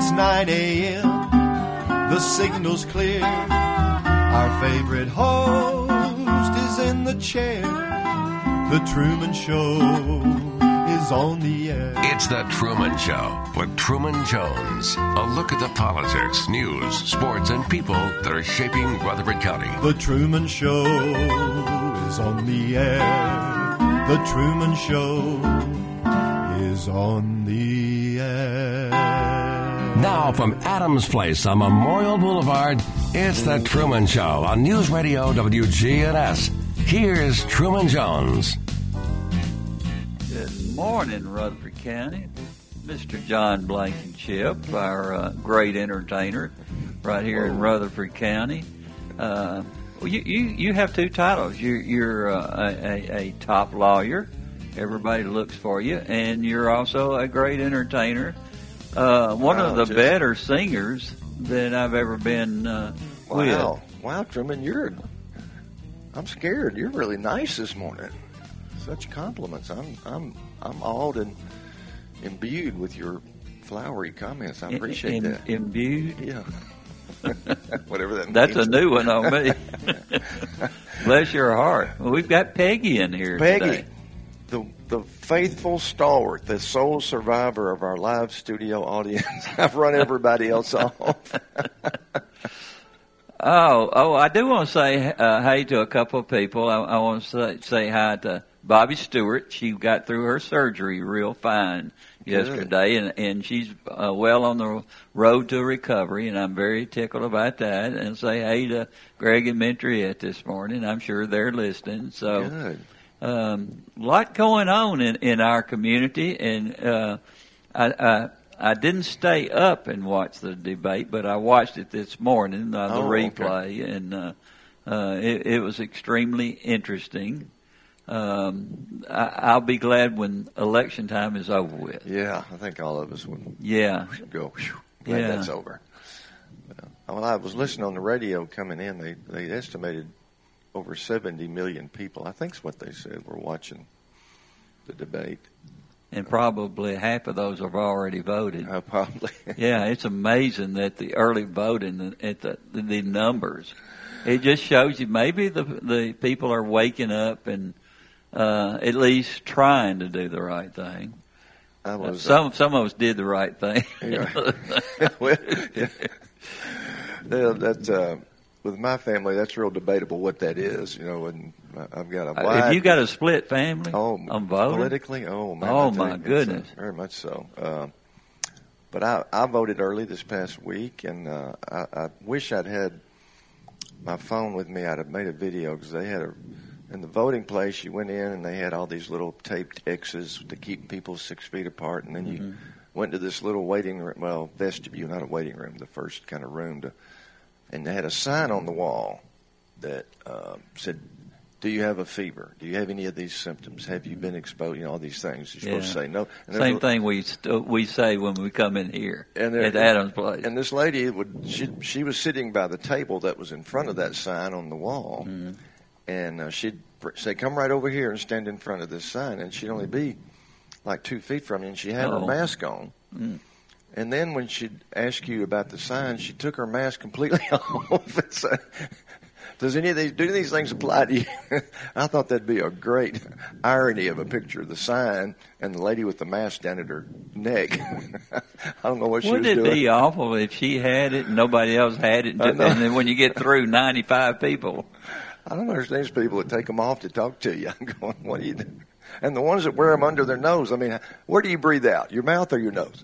It's 9 a.m. The signal's clear. Our favorite host is in the chair. The Truman Show is on the air. It's The Truman Show with Truman Jones. A look at the politics, news, sports, and people that are shaping Rutherford County. The Truman Show is on the air. The Truman Show is on the air. Now from Adams Place on Memorial Boulevard, it's The Truman Show on News Radio WGNS. Here's Truman Jones. Good morning, Rutherford County. Mr. John Blankenship, our uh, great entertainer right here in Rutherford County. Uh, well, you, you, you have two titles. You're, you're uh, a, a, a top lawyer. Everybody looks for you. And you're also a great entertainer. Uh, one Wow, of the just- better singers that I've ever been uh, Wow, wow, Truman, you're. I'm scared. You're really nice this morning. Such compliments. I'm, I'm, I'm awed and imbued with your flowery comments. I with. appreciate Im- that. Imbued. Yeah. Whatever that That's a new one on me. Bless your heart. Well, we've got Peggy in here Peggy, today. the the faithful stalwart, the sole survivor of our live studio audience. I've run everybody else off. Oh, oh, I do want to say uh, hey to a couple of people. I, I want to say, say hi to Bobby Stewart. She got through her surgery real fine yesterday, and and she's uh, well on the road to recovery, and I'm very tickled about that. And say hey to Greg and Mentriette this morning. I'm sure they're listening. So Good. Um, lot going on in, in our community, and uh, I, I I didn't stay up and watch the debate, but I watched it this morning, uh, the Oh, okay. replay, and uh, uh, it, it was extremely interesting. Um, I, I'll be glad when election time is over with. Yeah, I think all of us would Yeah, go. Glad Yeah. that's over. Well, I was listening on the radio coming in. They they estimated over 70 million people. I think think's what they said were watching the debate. and probably half of those have already voted. Uh, probably. Yeah, it's amazing that the early voting at the the numbers. It just shows you maybe the the people are waking up and uh, at least trying to do the right thing. I Uh, was some some of us did the right thing. Yeah. well, yeah. Yeah, that's uh, with my family. That's real debatable what that is. You know, and I've got a Have wide. you got a split family oh on voting? politically? Oh man! Oh, my you, uh, goodness. very much so. Uh, but I, I voted early this past week, and uh, I, I wish I'd had my phone with me. I'd have made a video because they had a in the voting place. You went in, and they had all these little taped X's to keep people six feet apart, and then you Mm-hmm. went to this little waiting room, well, vestibule, not a waiting room, the first kind of room to, and they had a sign on the wall that uh, said, "Do you have a fever? Do you have any of these symptoms? Have you been exposed? You know, all these things." You're supposed to say no. And Same thing we st- we say when we come in here And there- at Adams Place. And this lady would she she was sitting by the table that was in front of that sign on the wall, Mm-hmm. and uh, she'd pr- say, "Come right over here and stand in front of this sign," and she'd only be like two feet from you, and she had Uh-oh. her mask on. Mm. And then when she'd ask you about the sign, she took her mask completely off and said, "Does any of these do these things apply to you?" I thought that'd be a great irony of a picture of the sign and the lady with the mask down at her neck. I don't know what she Wouldn't was it doing. be awful if she had it and nobody else had it, and then when you get through ninety five people? I don't understand these people that take them off to talk to you. I'm going, what do you do? And the ones that wear them under their nose. I mean, where do you breathe out? Your mouth or your nose?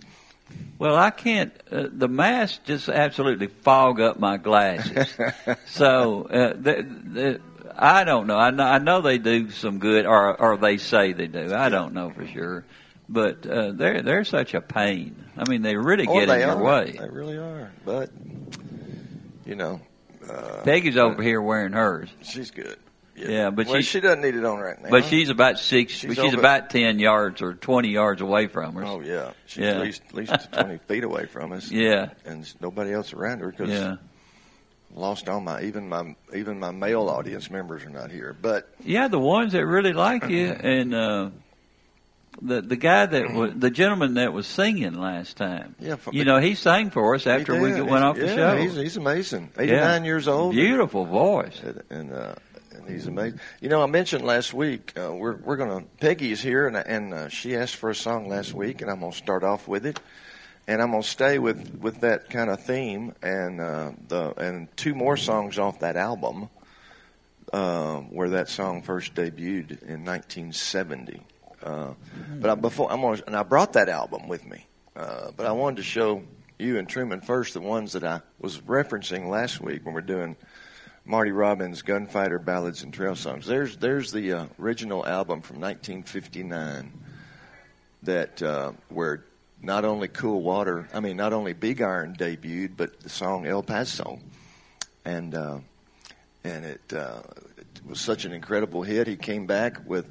Well, I can't. Uh, the mask just absolutely fog up my glasses. so uh, the, the, I don't know. I know. I know they do some good, or or they say they do. I don't know for sure, but uh, they're they're such a pain. I mean, they really Oh, get they in your are. way. They really are. But you know, uh, Peggy's over here wearing hers, she's good. Yeah, but well, she- she doesn't need it on right now. but she's about six. She's she's about ten yards or twenty yards away from us. Oh yeah, she's Yeah. at least at least twenty feet away from us. Yeah. and nobody else around her because Yeah. lost all my even my even my male audience members are not here. But Yeah, the ones that really like you, and uh, the the guy that was the gentleman that was singing last time. Yeah, for- you know he sang for us after we went off the yeah, show. He's, he's amazing. 89 years old. Beautiful voice. And, and, uh, he's amazing. You know, I mentioned last week uh, we're we're gonna Peggy's here, and and uh, she asked for a song last week, and I'm gonna start off with it, and I'm gonna stay with with that kind of theme, and uh, the and two more songs off that album, uh, where that song first debuted in 1970. Uh, but I, before I'm gonna, and I brought that album with me, uh, but I wanted to show you and Truman first the ones that I was referencing last week when we're doing. Marty Robbins' Gunfighter Ballads and Trail Songs. There's there's the uh, original album from 1959 that uh, where not only Cool Water, I mean not only Big Iron debuted, but the song El Paso, and uh, and it, uh, it was such an incredible hit. He came back with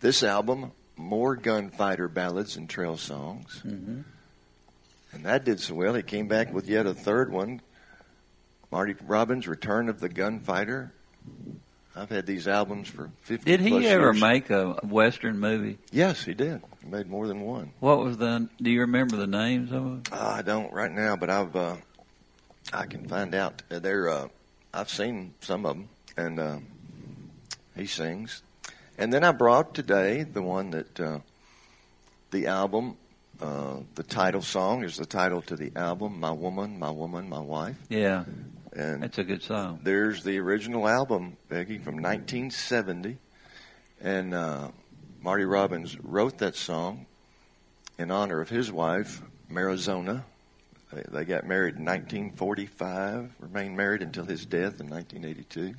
this album, more Gunfighter Ballads and Trail Songs, Mm-hmm. and that did so well. He came back with yet a third one, Marty Robbins' Return of the Gunfighter. I've had these albums for 50 Did he ever years. make a western movie? Yes, he did. He made more than one. What was the? Do you remember the names of them? Uh, I don't right now, but I've uh, I can find out. Uh, They're uh, I've seen some of them, and uh, he sings. And then I brought today the one that uh, the album, uh, the title song is the title to the album, "My Woman, My Woman, My Wife," Yeah, and that's a good song. There's the original album, Becky, from 1970, and uh, Marty Robbins wrote that song in honor of his wife, Marizona. They, they got married in 1945, remained married until his death in 1982.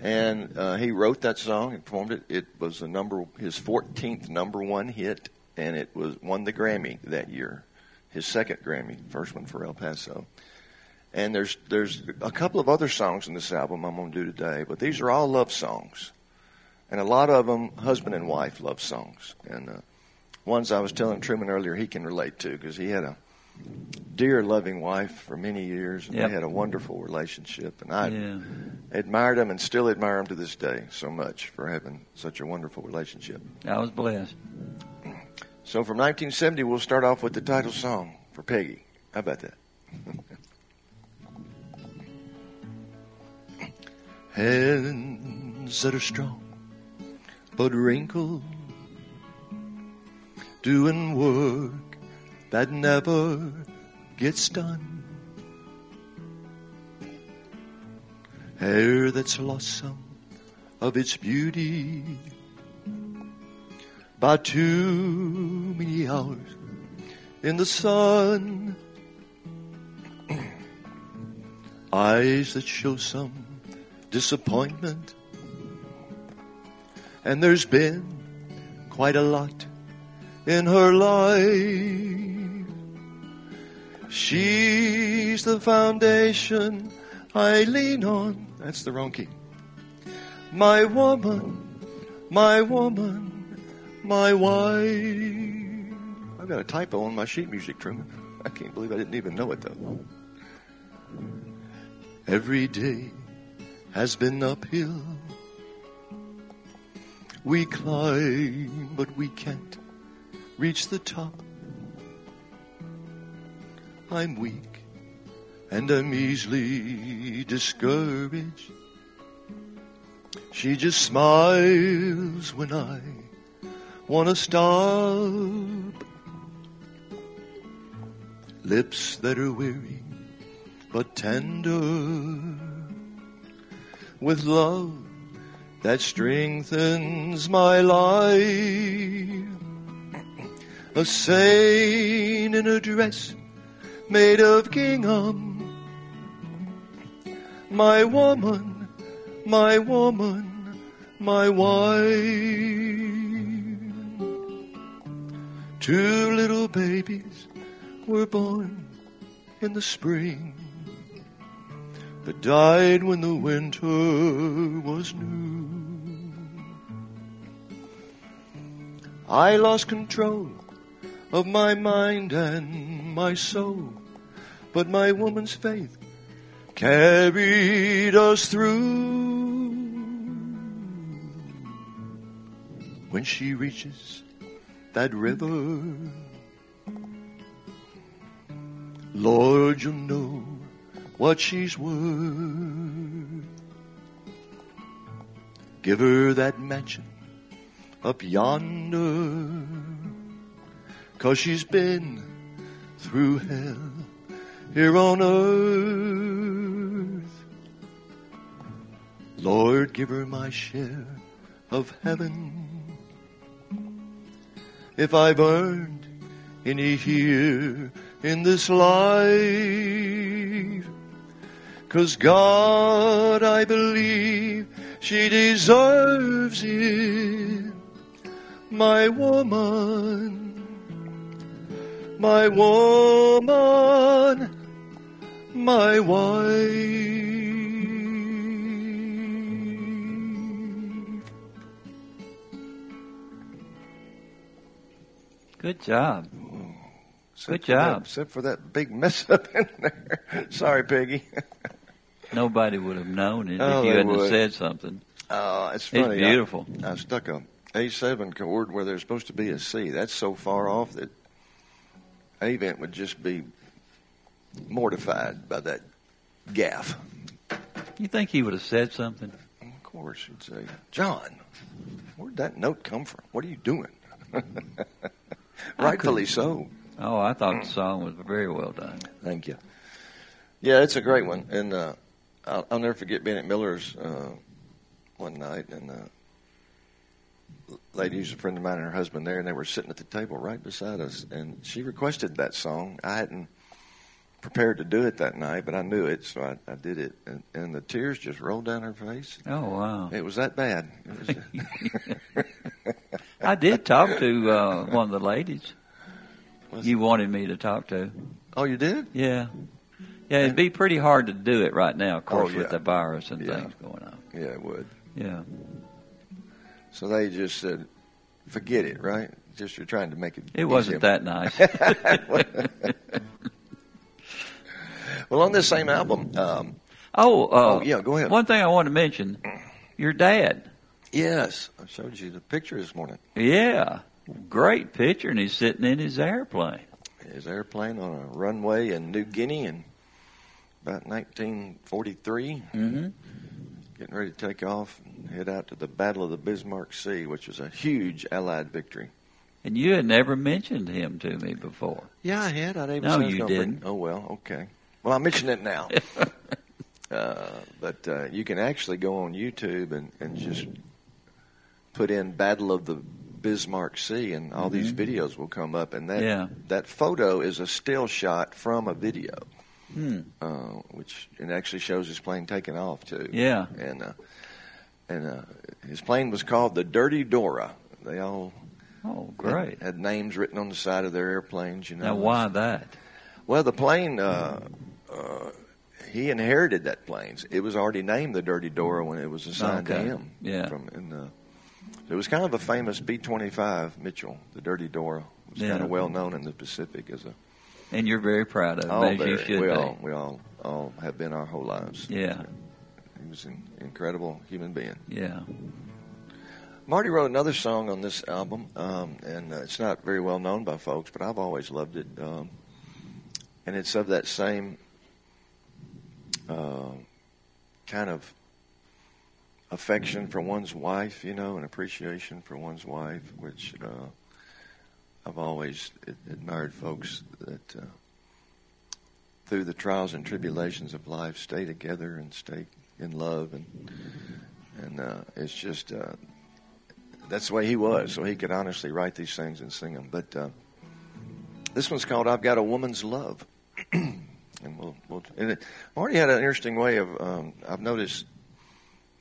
And uh, he wrote that song and performed it. It was a number, his 14th number one hit, and it was won the Grammy that year, his second Grammy, first one for El Paso. And there's there's a couple of other songs in this album I'm going to do today, but these are all love songs, and a lot of them husband and wife love songs. And uh, ones I was telling Truman earlier he can relate to because he had a dear, loving wife for many years, and Yep. they had a wonderful relationship. And I Yeah. admired him and still admire him to this day so much for having such a wonderful relationship. I was blessed. So from 1970, we'll start off with the title song for Peggy. How about that? Hands that are strong but wrinkled, doing work that never gets done. Hair that's lost some of its beauty by too many hours in the sun. Eyes that show some disappointment. And there's been quite a lot in her life. She's the foundation I lean on. That's the wrong key. My woman, my woman, my wife. I've got a typo on my sheet music, Truman. I can't believe I didn't even know it though. Every day has been uphill. We climb, but we can't reach the top. I'm weak and I'm easily discouraged. She just smiles when I want to stop. Lips that are weary but tender with love that strengthens my life. A saint in a dress made of gingham. My woman, my woman, my wife. Two little babies were born in the spring that died when the winter was new. I lost control of my mind and my soul, but my woman's faith carried us through. When she reaches that river. Lord, you know what she's worth. Give her that mansion up yonder, cause she's been through hell here on earth. Lord, give her my share of heaven. If I've earned any here in this life, cause God, I believe she deserves it. My woman, my woman, my wife. Good job. Except Good for that- job. except for that big mess up in there. Sorry, Peggy. Nobody would have known it Oh, if you hadn't would. said something. Uh, it's It's funny. I- beautiful. I, stuck a A7 chord where there's supposed to be a C. That's so far off that Avent would just be mortified by that gaff. You think he would have said something? Of course, he'd say, John, where'd that note come from? What are you doing? Rightfully so. Oh, I thought the song was very well done. Thank you. Yeah, it's a great one, and uh, I'll, I'll never forget being at Miller's uh, one night, and uh, lady who's a friend of mine and her husband there, and they were sitting at the table right beside us, and she requested that song. I hadn't prepared to do it that night, but I knew it, so I, I did it, and, and the tears just rolled down her face. Oh wow! It was that bad. Was, I did talk to uh, one of the ladies. You wanted me to talk to. oh, you did? Yeah. Yeah, it'd be pretty hard to do it right now, of course, Oh, yeah. with the virus and Yeah. things going on. Yeah, it would. Yeah. So they just said, "Forget it," right? Just you're trying to make it. It wasn't that nice. Well, on this same album, um, oh, uh, Oh, yeah, go ahead. One thing I want to mention your dad. yes, I showed you the picture this morning. Yeah. Great picture, and he's sitting in his airplane. His airplane on a runway in New Guinea in about 1943, Mm-hmm. getting ready to take off and head out to the Battle of the Bismarck Sea, which was a huge Allied victory. And you had never mentioned him to me before. Yeah, I had. I even No, you gonna bring- didn't. Oh well, okay. Well, I mentioned it now. uh, but uh, you can actually go on YouTube and, and just put in "Battle of the Bismarck Sea," and all these videos will come up. And that Mm-hmm. Yeah. that photo is a still shot from a video, Hmm. uh, which it actually shows his plane taking off too. Yeah. And uh, and uh, his plane was called the Dirty Dora. They all Oh, great. had, had names written on the side of their airplanes. You know. Now, why that? Well, the plane, uh, uh, he inherited that plane. It was already named the Dirty Dora when it was assigned to him. Yeah. From and, uh, it was kind of a famous B-25 Mitchell, the Dirty Dora. It was Yeah. kind of well known in the Pacific as a. And you're very proud of him, you very- we be. all we all all have been our whole lives. Yeah, He was an incredible human being. yeah. Marty wrote another song on this album, um, and uh, it's not very well known by folks, but I've always loved it. Um, and it's of that same uh, kind of affection for one's wife, you know, and appreciation for one's wife, which uh, I've always admired folks that uh, through the trials and tribulations of life stay together and stay in love and and uh, it's just uh, that's the way he was, so he could honestly write these things and sing them. But uh, this one's called "I've Got a Woman's Love," and we'll, we'll and it, Marty had an interesting way of. Um, I've noticed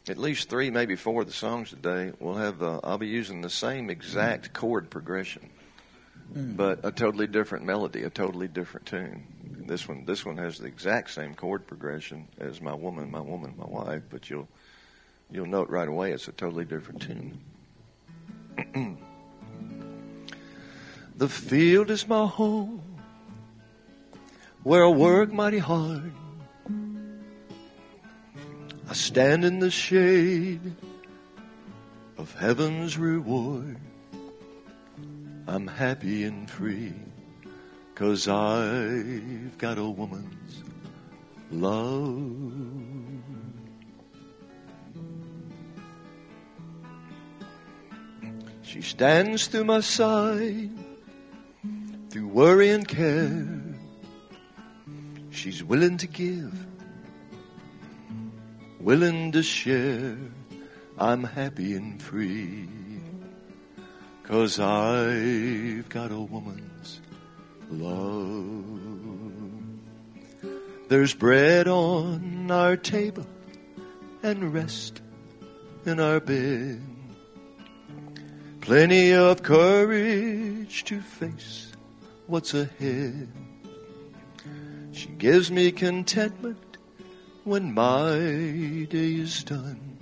at least three, maybe four of the songs today will have. Uh, I'll be using the same exact chord progression, Mm. but a totally different melody, a totally different tune. This one, this one has the exact same chord progression as "My Woman, My Woman, My Wife," but you'll you'll note right away it's a totally different tune. the field is my home, where I work mighty hard. I stand in the shade of heaven's reward. I'm happy and free, cause I've got a woman's love. She stands through my side, through worry and care. She's willing to give, willing to share. I'm happy and free, cause I've got a woman's love. There's bread on our table and rest in our bed. Plenty of courage to face what's ahead. She gives me contentment when my day is done.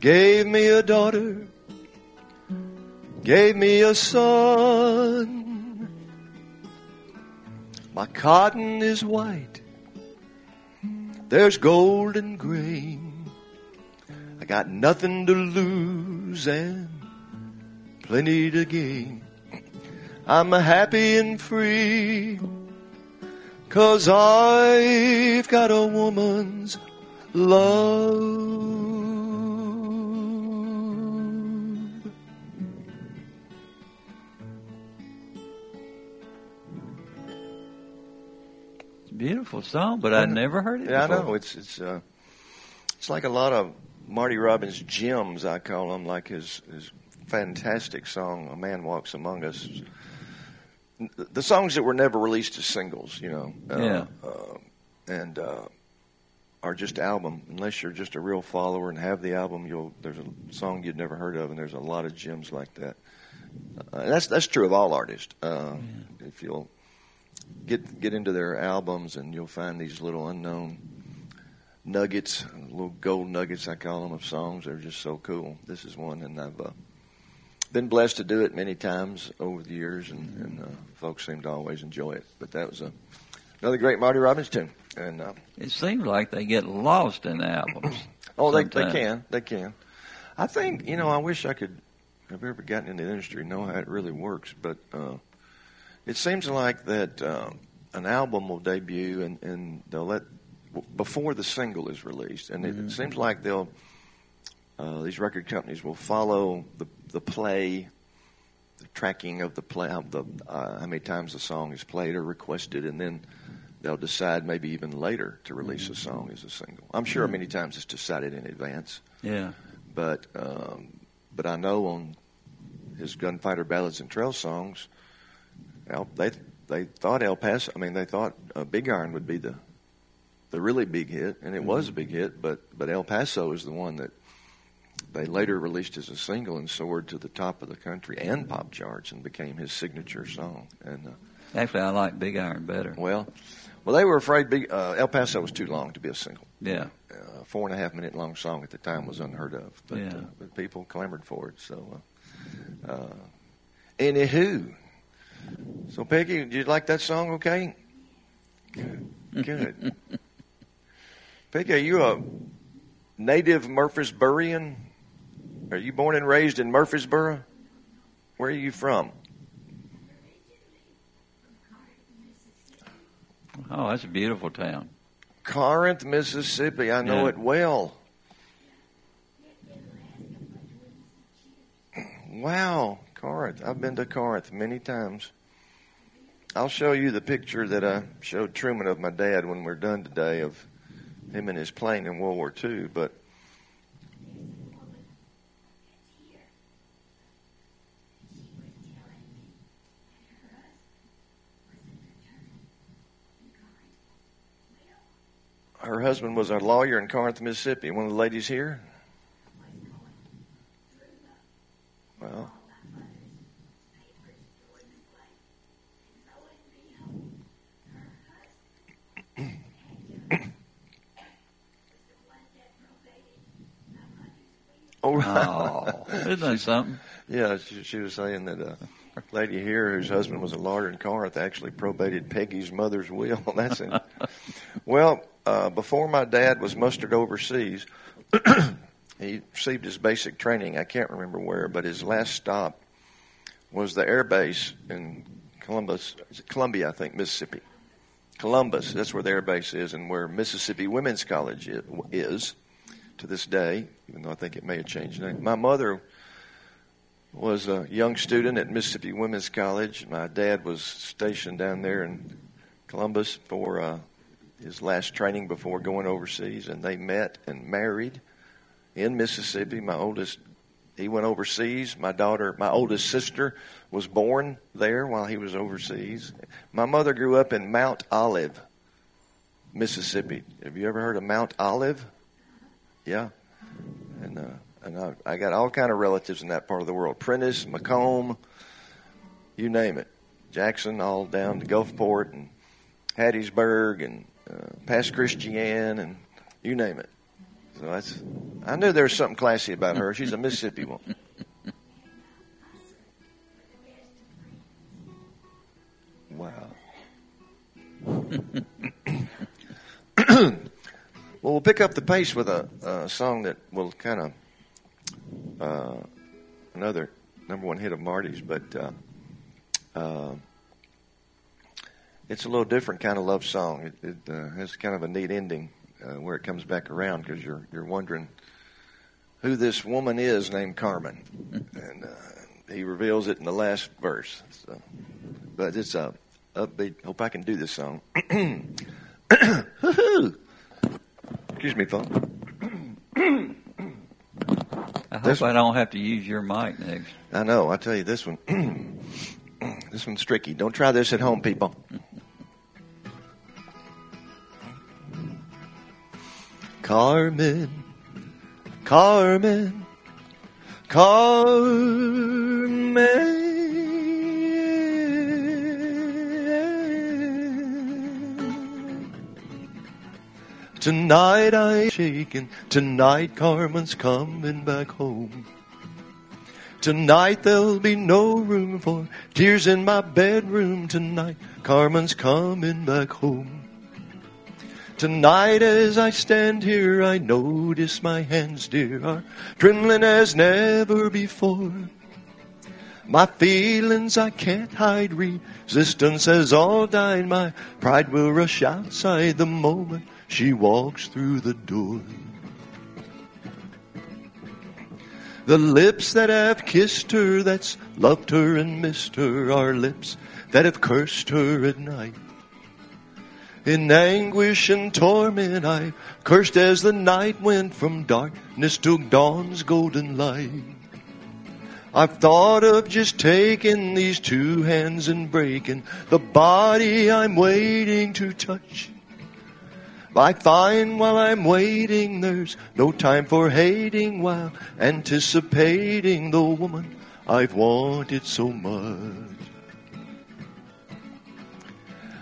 Gave me a daughter, gave me a son. My cotton is white, there's golden grain. I got nothing to lose and plenty to gain. I'm happy and free, cause I've got a woman's love. Beautiful song, but I never heard it. Yeah, I know. It's it's uh, it's like a lot of Marty Robbins gems. I call them like his his fantastic song "A Man Walks Among Us." The songs that were never released as singles, you know, uh, Yeah. uh, and uh, are just album. Unless you're just a real follower and have the album, you'll there's a song you'd never heard of, and there's a lot of gems like that. Uh, that's that's true of all artists. Uh, If you'll get get into their albums, and you'll find these little unknown nuggets, little gold nuggets, I call them, of songs. They're just so cool. This is one, and I've uh, been blessed to do it many times over the years, and, and uh, folks seem to always enjoy it. But that was a, another great Marty Robbins tune. And uh, It seems like they get lost in the albums. oh, they they can, they can. I think you know. I wish I could have ever gotten in the industry and know how it really works, but uh, it seems like that uh, an album will debut and, and they'll let before the single is released, and it, it seems like they'll uh, these record companies will follow the the play, the tracking of the play, how the uh, how many times the song is played or requested, and then they'll decide maybe even later to release a song as a single. I'm sure many times it's decided in advance. Yeah. but um, but I know on his gunfighter ballads and trail songs, El, they they thought El Paso. I mean, they thought uh, Big Iron would be the the really big hit, and it was a big hit. But but El Paso is the one that they later released as a single and soared to the top of the country and pop charts and became his signature song. And uh, Actually, I like Big Iron better. well, well, they were afraid big, uh, El Paso was too long to be a single Yeah. a four and a half minute long song at the time was unheard of, but, Yeah. uh, but people clamored for it. So, uh, uh, anywho, so Peggy, did you like that song? Okay, good, good. Peggy, are you a native Murfreesborian? Are you born and raised in Murfreesboro? Where are you from? Oh, that's a beautiful town. Corinth, Mississippi. I know Yeah. it well. Wow, Corinth. I've been to Corinth many times. I'll show you the picture that I showed Truman of my dad when we're done today of him in his plane in World War II. But her husband was a lawyer in Corinth, Mississippi. One of the ladies here. Well, oh, isn't that something? Yeah, she, she was saying that a lady here whose husband was a lawyer in Corinth actually probated Peggy's mother's will. That's it. well, uh, before my dad was mustered overseas, he received his basic training. I can't remember where, but his last stop was the air base in Columbus, Columbia, I think, Mississippi. Columbus, that's where the air base is, and where Mississippi Women's College is to this day, even though I think it may have changed name. My mother was a young student at Mississippi Women's College. My dad was stationed down there in Columbus for uh, his last training before going overseas, and they met and married in Mississippi. My oldest, he went overseas. My daughter, my oldest sister, was born there while he was overseas. My mother grew up in Mount Olive, Mississippi. Have you ever heard of Mount Olive? Yeah, and uh, and I, I got all kind of relatives in that part of the world: Prentiss, McComb, you name it, Jackson, all down to Gulfport and Hattiesburg and uh, Pass Christian and you name it. So that's. I knew there was something classy about her. She's a Mississippi woman. Wow. well, we'll pick up the pace with a, a song that will kind of uh, another number one hit of Marty's, but uh, uh, it's a little different kind of love song. It, it uh, has kind of a neat ending uh, where it comes back around because you're you're wondering who this woman is named Carmen, and uh, he reveals it in the last verse. So, but it's a upbeat. Hope I can do this song. Excuse me, folks. I hope this I don't have to use your mic next. I know. I tell you, this one, this one's tricky. Don't try this at home, people. Carmen, Carmen, Carmen. Tonight I'm shaking. Tonight Carmen's coming back home. Tonight there'll be no room for tears in my bedroom. Tonight Carmen's coming back home. Tonight as I stand here, I notice my hands, dear, are trembling as never before. My feelings I can't hide, resistance has all died. My pride will rush outside the moment she walks through the door. The lips that have kissed her, that's loved her and missed her, are lips that have cursed her at night. In anguish and torment, I cursed as the night went from darkness to dawn's golden light. I've thought of just taking these two hands and breaking the body I'm waiting to touch. I find while I'm waiting, there's no time for hating while anticipating the woman I've wanted so much.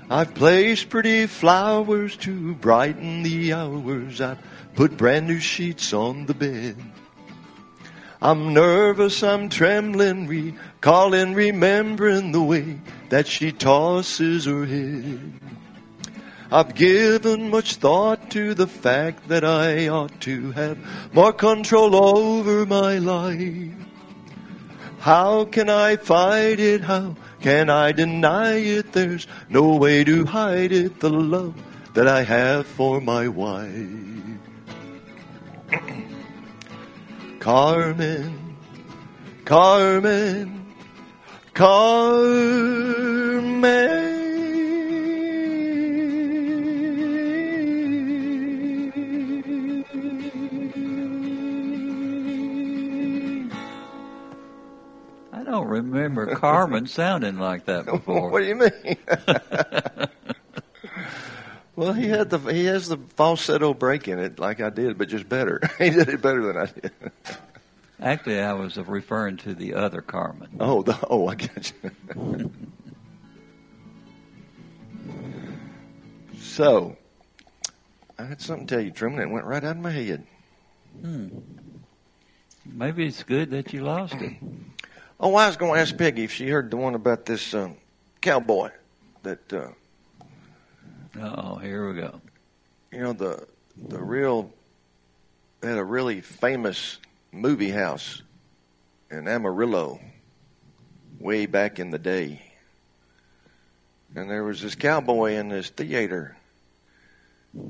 I've placed pretty flowers to brighten the hours. I've put brand new sheets on the bed. I'm nervous, I'm trembling, recalling, remembering the way that she tosses her head. I've given much thought to the fact that I ought to have more control over my life. How can I fight it? How can I deny it? There's no way to hide it, the love that I have for my wife. Carmen, Carmen, Carmen. Don't remember Carmen sounding like that before. what do you mean? well, he had the he has the falsetto break in it like I did, but just better. he did it better than I did. Actually, I was referring to the other Carmen. Oh, the oh, I got you. so, I had something to tell you, Truman. It went right out of my head. Hmm. Maybe it's good that you lost it. Oh, I was going to ask Peggy if she heard the one about this um, cowboy that. Uh, oh, here we go. You know the the real had a really famous movie house in Amarillo, way back in the day. And there was this cowboy in this theater.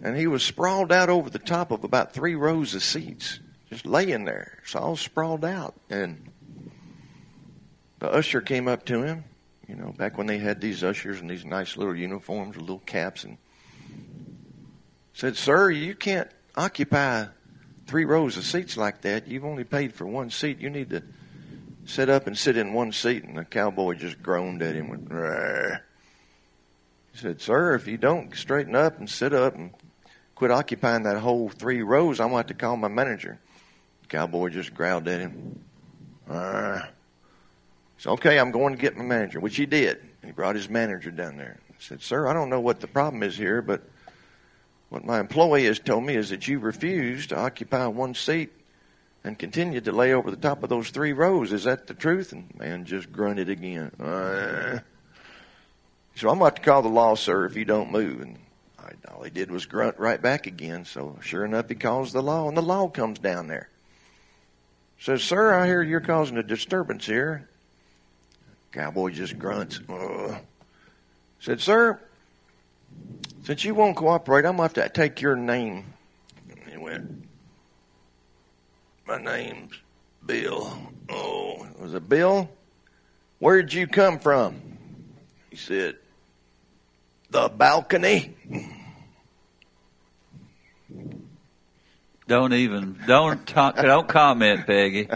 And he was sprawled out over the top of about three rows of seats, just laying there. It's all sprawled out. And the usher came up to him, you know, back when they had these ushers in these nice little uniforms with little caps, and said, Sir, you can't occupy three rows of seats like that. You've only paid for one seat. You need to sit up and sit in one seat. And the cowboy just groaned at him. Went. He said, Sir, if you don't straighten up and sit up and quit occupying that whole three rows, I'm going to have to call my manager. The cowboy just growled at him. Said, Okay, I'm going to get my manager, which he did. He brought his manager down there. He said, Sir, I don't know what the problem is here, but what my employee has told me is that you refuse to occupy one seat and continue to lay over the top of those three rows. Is that the truth? And the man just grunted again. Uh. So I'm about to call the law, sir, if you don't move. And I, all he did was grunt right back again. So sure enough, he calls the law, and the law comes down there. Says, sir, I hear you're causing a disturbance here. Cowboy just grunts. Uh. Said, sir, since you won't cooperate, I'm going to have to take your name. And he went, My name's Bill. Oh, was it Bill? Where'd you come from? He said, The balcony. Don't even don't talk, don't comment, Peggy.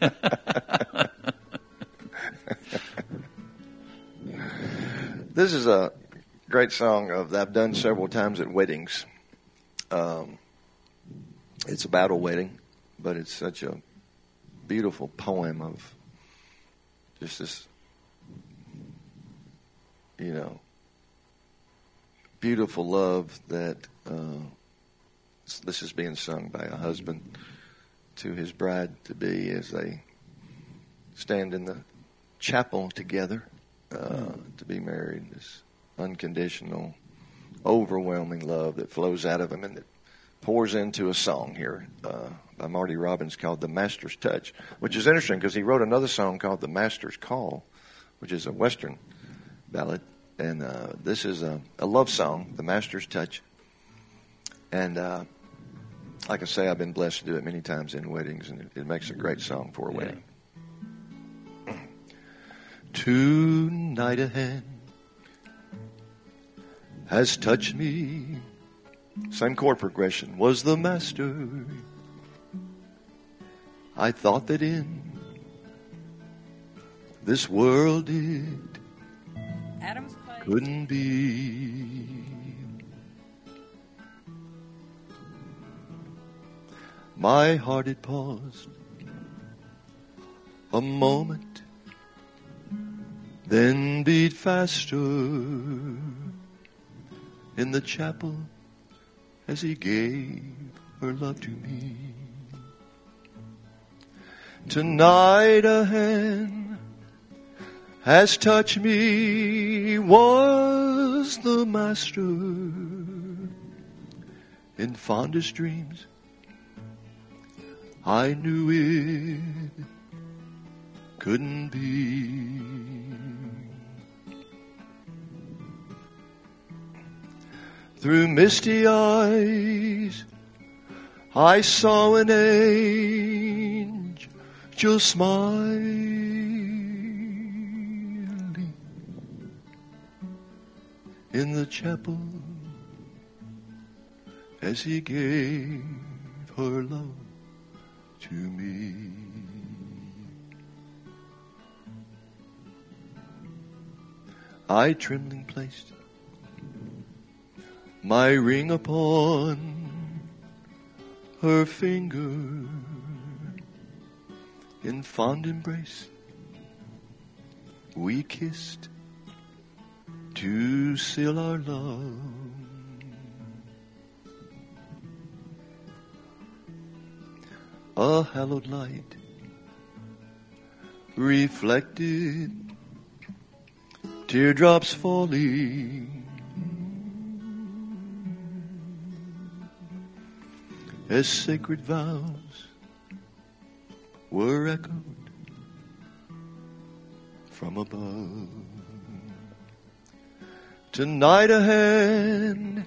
this is a great song of that I've done several times at weddings. Um, it's about a wedding, but it's such a beautiful poem of just this, you know, beautiful love that uh, this is being sung by a husband to his bride to be as they stand in the chapel together uh, to be married. This unconditional, overwhelming love that flows out of him and that pours into a song here uh, by Marty Robbins called The Master's Touch, which is interesting because he wrote another song called The Master's Call, which is a Western ballad. And uh, this is a, a, love song, The Master's Touch. And uh, like I say, I've been blessed to do it many times in weddings, and it, it makes a great song for a wedding. Tonight a hand has touched me. Same chord progression was the master. I thought that in this world it Adam's couldn't be. My heart had paused a moment, then beat faster in the chapel as he gave her love to me. Tonight a hand has touched me, was the master in fondest dreams. I knew it couldn't be. Through misty eyes, I saw an angel smiling in the chapel as he gave her love to me. I trembling placed my ring upon her finger in fond embrace. We kissed to seal our love. A hallowed light reflected teardrops falling as sacred vows were echoed from above. Tonight a hand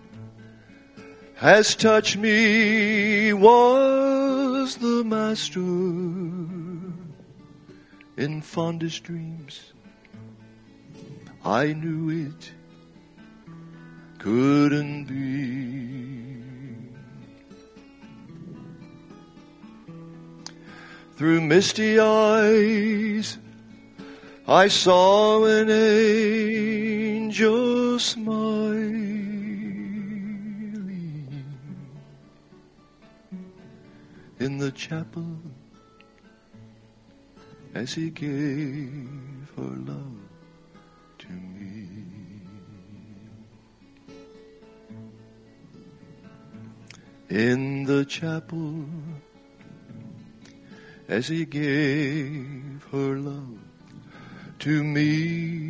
has touched me, was the master in fondest dreams. I knew it couldn't be. Through misty eyes, I saw an angel smiling in the chapel as he gave her love In the chapel as he gave her love to me.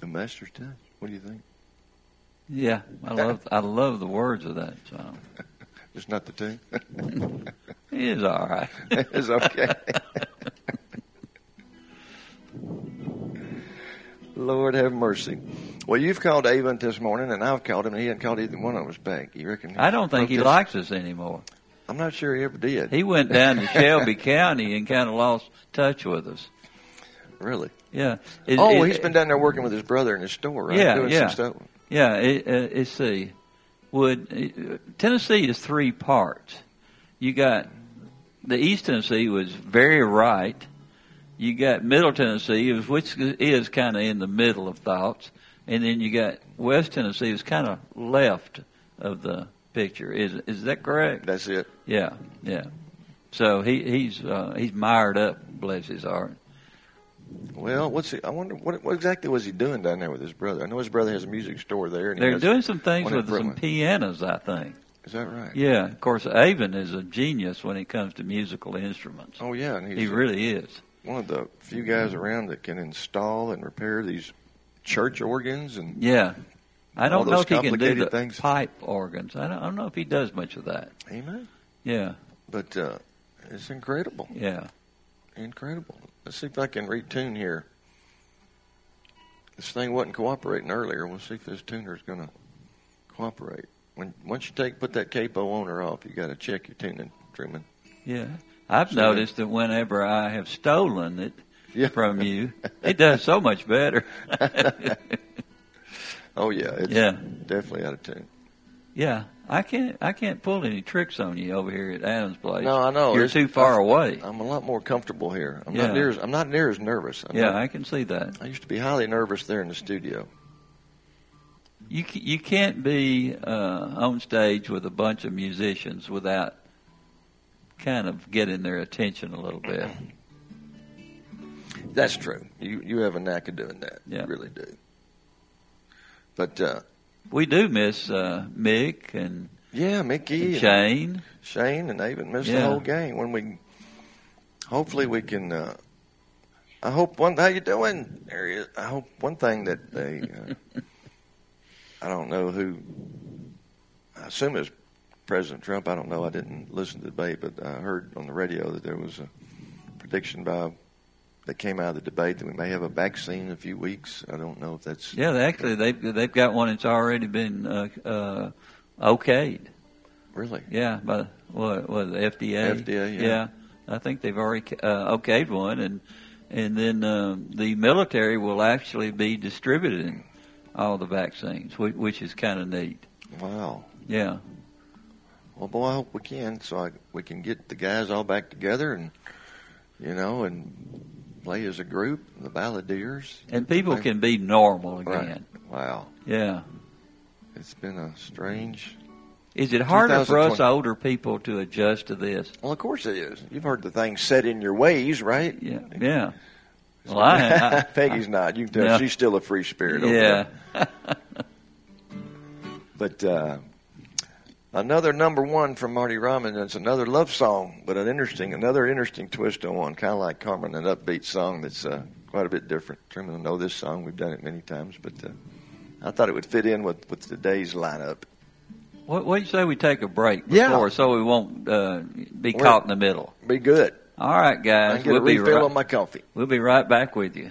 The master's touch. What do you think? Yeah, I love I love the words of that song. It's not the tune. It is all right. it's okay. Lord have mercy. Well, you've called Avon this morning, and I've called him, and he hadn't called either one of us back. You reckon? I don't think he this? likes us anymore. I'm not sure he ever did. He went down to Shelby County and kind of lost touch with us. really? Yeah. It- oh, it- he's been down there working with his brother in his store, right? Yeah, Doing yeah. Some stuff. Yeah, it, uh, let's see. Would Tennessee is three parts. You got the East Tennessee was very right. You got Middle Tennessee, was- which is kind of in the middle of thoughts, and then you got West Tennessee, is kind of left of the picture. Is is that correct? That's it. Yeah, yeah. So he he's uh, he's mired up, bless his heart. Well, what's he? I wonder what, what exactly was he doing down there with his brother? I know his brother has a music store there. And They're has- doing some things with some pianos, I think. Is that right? Yeah, of course, Avon is a genius when it comes to musical instruments. Oh yeah, He really is. one of the few guys around that can install and repair these church organs and Yeah. I don't know if he can do the things. pipe organs. I don't, I don't know if he does much of that. amen. Yeah, But uh, it's incredible, yeah. incredible. Let's see if I can retune here. This thing wasn't cooperating earlier. We'll see if this tuner's going to cooperate. When once you take put that capo on or off, you got to check your tuning, Truman. Yeah. I've So noticed that whenever I have stolen it Yeah. from you, it does so much better. Oh yeah, it's yeah. definitely out of tune. Yeah. I can't I can't pull any tricks on you over here at Adam's place. No, I know. You're too far I- away. I'm a lot more comfortable here. I'm Yeah. not near as I'm not near as nervous. I'm yeah, not- I can see that. I used to be highly nervous there in the studio. You you can't be uh, on stage with a bunch of musicians without kind of getting their attention a little bit. That's true. You you have a knack of doing that. Yeah. You really do. But uh, We do miss uh, Mick and, yeah, Mickey and and Shane. Shane and Avon missed the whole game. When we, hopefully, we can. Uh, I hope one. How you doing? There he is. I hope one thing that they. Uh, I don't know who. I assume it's President Trump. I don't know. I didn't listen to the debate, but I heard on the radio that there was a prediction by that came out of the debate that we may have a vaccine in a few weeks. I don't know if that's Yeah, actually they've they've got one that's already been uh, uh, okayed. really. Yeah, by what was the FDA? FDA, yeah. I think they've already uh, okayed one, and and then um, the military will actually be distributing all the vaccines, which, which is kind of neat. Wow. Yeah, Well, boy, I hope we can, so I, we can get the guys all back together and, you know, and play as a group, the Balladeers. and people can be normal Right. again. Wow. Yeah. It's been a strange. Is it harder for us older people to adjust to this? Well, of course it is. You've heard the thing set in your ways, right? Yeah, yeah. Well, I, I Peggy's not. You can tell No. she's still a free spirit. Over yeah. But uh, another number one from Marty Robbins. It's another love song, but an interesting, another interesting twist on one, kind of like Carmen, an upbeat song that's uh, quite a bit different. Truman will know this song. We've done it many times, but uh, I thought it would fit in with, with today's lineup. What, what do you say we take a break Yeah. so we won't uh, be We're- caught in the middle? Be good. All right, I guys. can get We'll a be, refill right, on my coffee. we'll be right back with you.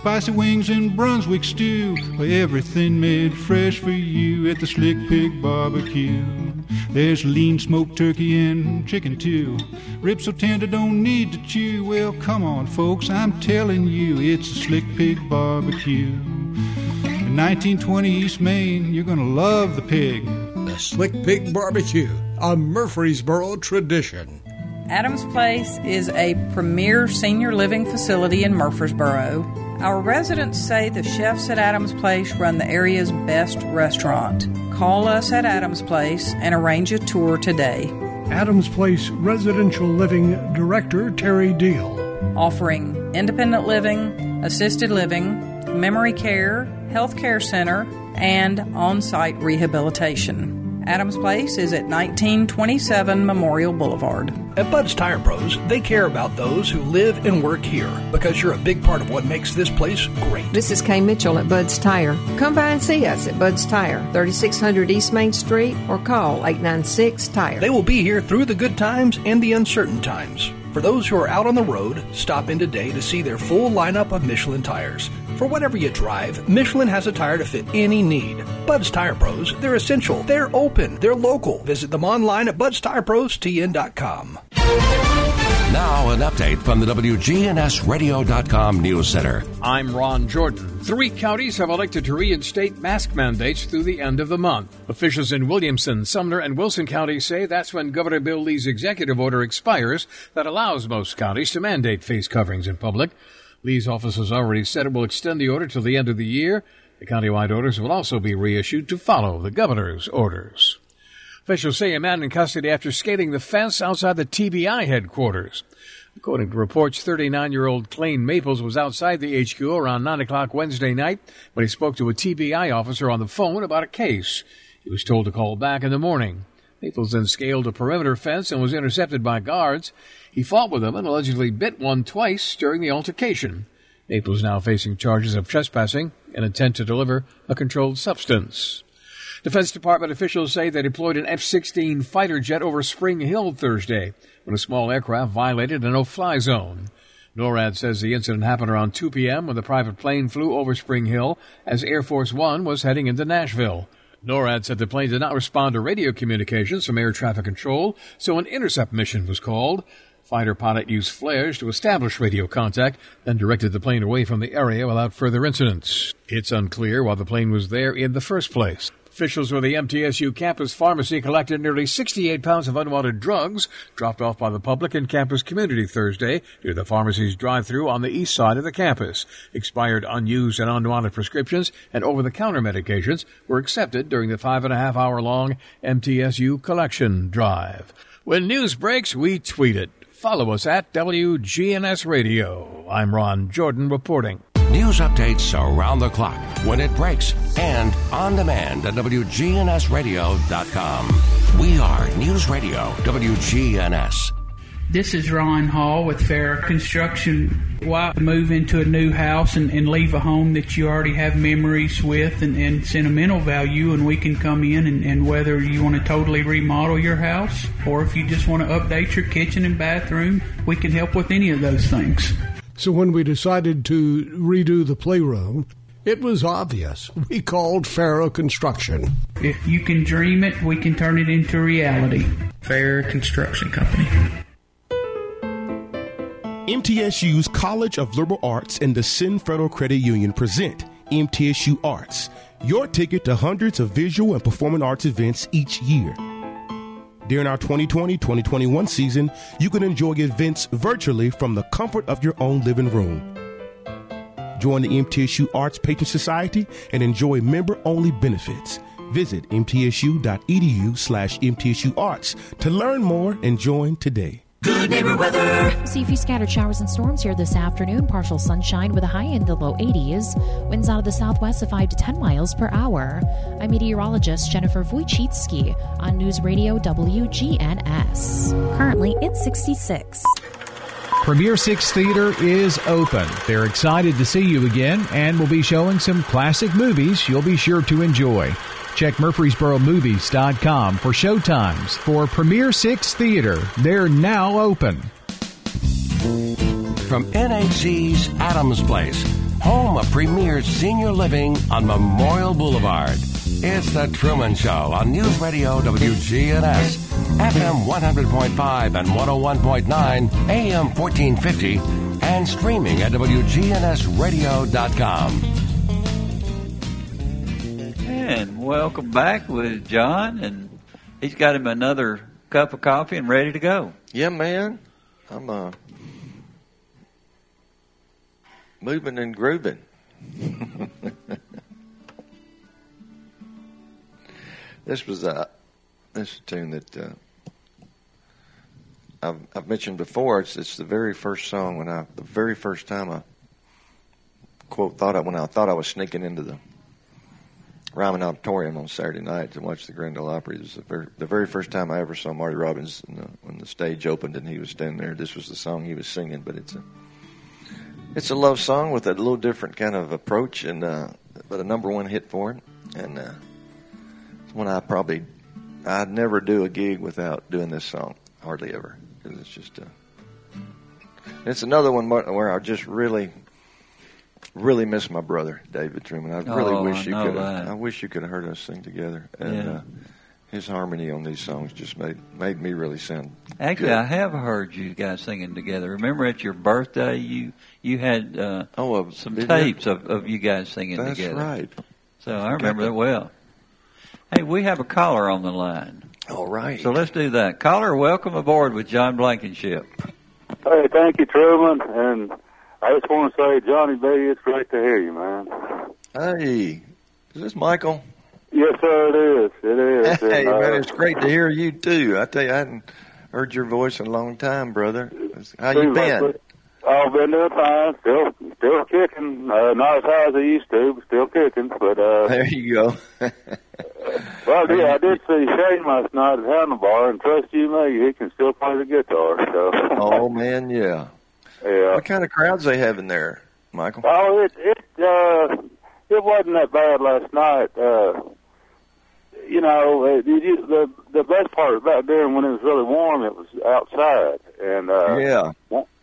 Spicy wings and Brunswick stew. Everything made fresh for you at the Slick Pig Barbecue. There's lean smoked turkey and chicken too. Ribs so tender don't need to chew. Well, come on, folks, I'm telling you, it's a Slick Pig Barbecue. In 1920 East Main, you're gonna love the pig. The Slick Pig Barbecue, a Murfreesboro tradition. Adams Place is a premier senior living facility in Murfreesboro. Our residents say the chefs at Adams Place run the area's best restaurant. Call us at Adams Place and arrange a tour today. Adams Place Residential Living Director Terry Deal. offering independent living, assisted living, memory care, health care center, and on site rehabilitation. Adams Place is at 1927 Memorial Boulevard. At Bud's Tire Pros, they care about those who live and work here because you're a big part of what makes this place great. This is Kay Mitchell at Bud's Tire. Come by and see us at Bud's Tire, 3600 East Main Street, or call 896 Tire. They will be here through the good times and the uncertain times. For those who are out on the road, stop in today to see their full lineup of Michelin tires. For whatever you drive, Michelin has a tire to fit any need. Bud's Tire Pros, they're essential, they're open, they're local. Visit them online at budstireprostn.com. Now, an update from the WGNSradio.com News Center. I'm Ron Jordan. Three counties have elected to reinstate mask mandates through the end of the month. Officials in Williamson, Sumner, and Wilson counties say that's when Governor Bill Lee's executive order expires that allows most counties to mandate face coverings in public. Lee's office has already said it will extend the order till the end of the year. The countywide orders will also be reissued to follow the governor's orders. Officials say a man in custody after scaling the fence outside the TBI headquarters. According to reports, 39 year old Clayne Maples was outside the HQ around 9 o'clock Wednesday night when he spoke to a TBI officer on the phone about a case. He was told to call back in the morning. Maples then scaled a perimeter fence and was intercepted by guards. He fought with them and allegedly bit one twice during the altercation. Maples now facing charges of trespassing and intent to deliver a controlled substance. Defense Department officials say they deployed an F-16 fighter jet over Spring Hill Thursday when a small aircraft violated a no-fly zone. NORAD says the incident happened around 2 p.m. when the private plane flew over Spring Hill as Air Force One was heading into Nashville. NORAD said the plane did not respond to radio communications from air traffic control, so an intercept mission was called. Fighter pilot used flares to establish radio contact, then directed the plane away from the area without further incidents. It's unclear why the plane was there in the first place. Officials with the MTSU campus pharmacy collected nearly 68 pounds of unwanted drugs dropped off by the public and campus community Thursday near the pharmacy's drive-through on the east side of the campus. Expired, unused, and unwanted prescriptions and over-the-counter medications were accepted during the five and a half hour long MTSU collection drive. When news breaks, we tweet it. Follow us at WGNS Radio. I'm Ron Jordan reporting. News updates around the clock, when it breaks, and on demand at WGNSradio.com. We are News Radio WGNS. This is Ron Hall with Fair Construction. Why move into a new house and, and leave a home that you already have memories with and, and sentimental value? And we can come in and, and whether you want to totally remodel your house or if you just want to update your kitchen and bathroom, we can help with any of those things. So when we decided to redo the playroom, it was obvious. We called Farrow Construction. If you can dream it, we can turn it into reality. Fair Construction Company. MTSU's College of Liberal Arts and the Sin Federal Credit Union present MTSU Arts, your ticket to hundreds of visual and performing arts events each year. During our 2020 2021 season, you can enjoy events virtually from the comfort of your own living room. Join the MTSU Arts Patron Society and enjoy member-only benefits. Visit mtsu.edu slash mtsuarts to learn more and join today. Good neighbor weather. See a few scattered showers and storms here this afternoon. Partial sunshine with a high in the low 80s. Winds out of the southwest of 5 to 10 miles per hour. I'm meteorologist Jennifer Wojcicki on News Radio WGNS. Currently, it's 66. Premier Six Theater is open. They're excited to see you again and will be showing some classic movies you'll be sure to enjoy. Check MurfreesboroMovies.com for showtimes for Premier Six Theater. They're now open. From NHC's Adams Place, home of Premier Senior Living on Memorial Boulevard. It's The Truman Show on News Radio WGNS, FM 100.5 and 101.9, AM 1450, and streaming at WGNSradio.com. And welcome back with John, and he's got him another cup of coffee and ready to go. Yeah, man. I'm uh, moving and grooving. this was uh, this is a tune that uh, I've, I've mentioned before. It's it's the very first song when I the very first time I quote thought I when I thought I was sneaking into the Ryman Auditorium on Saturday night to watch the Grand Ole Opry. It was the very, the very first time I ever saw Marty Robbins the, when the stage opened and he was standing there. This was the song he was singing, but it's a it's a love song with a little different kind of approach, and uh, but a number one hit for him. And uh, it's one I probably I'd never do a gig without doing this song, hardly ever, because it's just. Uh, it's another one where I just really really miss my brother David Truman. I really Oh, wish you could. I wish you could have heard us sing together. And Yeah. uh, his harmony on these songs just made made me really sound. Actually, good. I have heard you guys singing together. Remember at your birthday, you you had uh, oh some did you? tapes of, of you guys singing That's together. That's right. So I remember that well. Hey, we have a caller on the line. All right. So let's do that. Caller, welcome aboard with John Blankenship. Hey, thank you, Truman. And I just want to say, Johnny B, it's great to hear you, man. Hey, is this Michael? Yes, sir, it is. It is. Hey, And, uh, man, it's great to hear you too. I tell you, I hadn't heard your voice in a long time, brother. How you like been? I've been doing fine. Still, still kicking. Uh, not as high as I used to, but still kicking. But uh, There you go. well, yeah, I did see Shane last night at Handlebar, and trust you me, he can still play the guitar. So, oh man, yeah. Yeah. What kind of crowds they have in there, Michael? Oh, it it uh, it wasn't that bad last night. Uh, you know, it, you, the the best part about doing when it was really warm, it was outside, and uh, Yeah,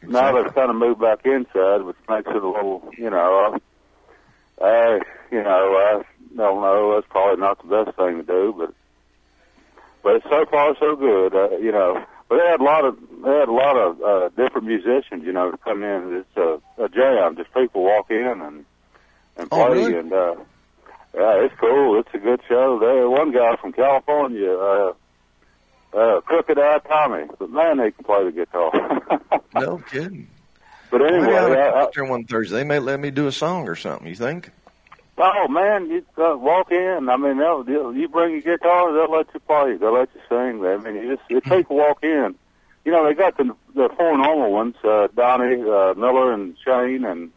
now they've kind of moved back inside, which makes it a little, you know, uh, uh, you know, I don't know. That's probably not the best thing to do, but but so far so good, uh, you know. But they had a lot of they had a lot of uh, different musicians, you know, to come in. It's a, a jam. Just people walk in and and play, Oh, really? and uh, yeah, it's cool. It's a good show. There, one guy from California, uh, uh, Crooked Eye Tommy, but man, they can play the guitar. no kidding. But anyway, Maybe I I, I, one Thursday. They may let me do a song or something. You think? Oh man, you uh, walk in. I mean, they'll, they'll, you bring your guitar, they'll let you play. They'll let you sing. I mean, you just if people walk in, you know, they got the the four normal ones: uh, Donnie uh, Miller and Shane and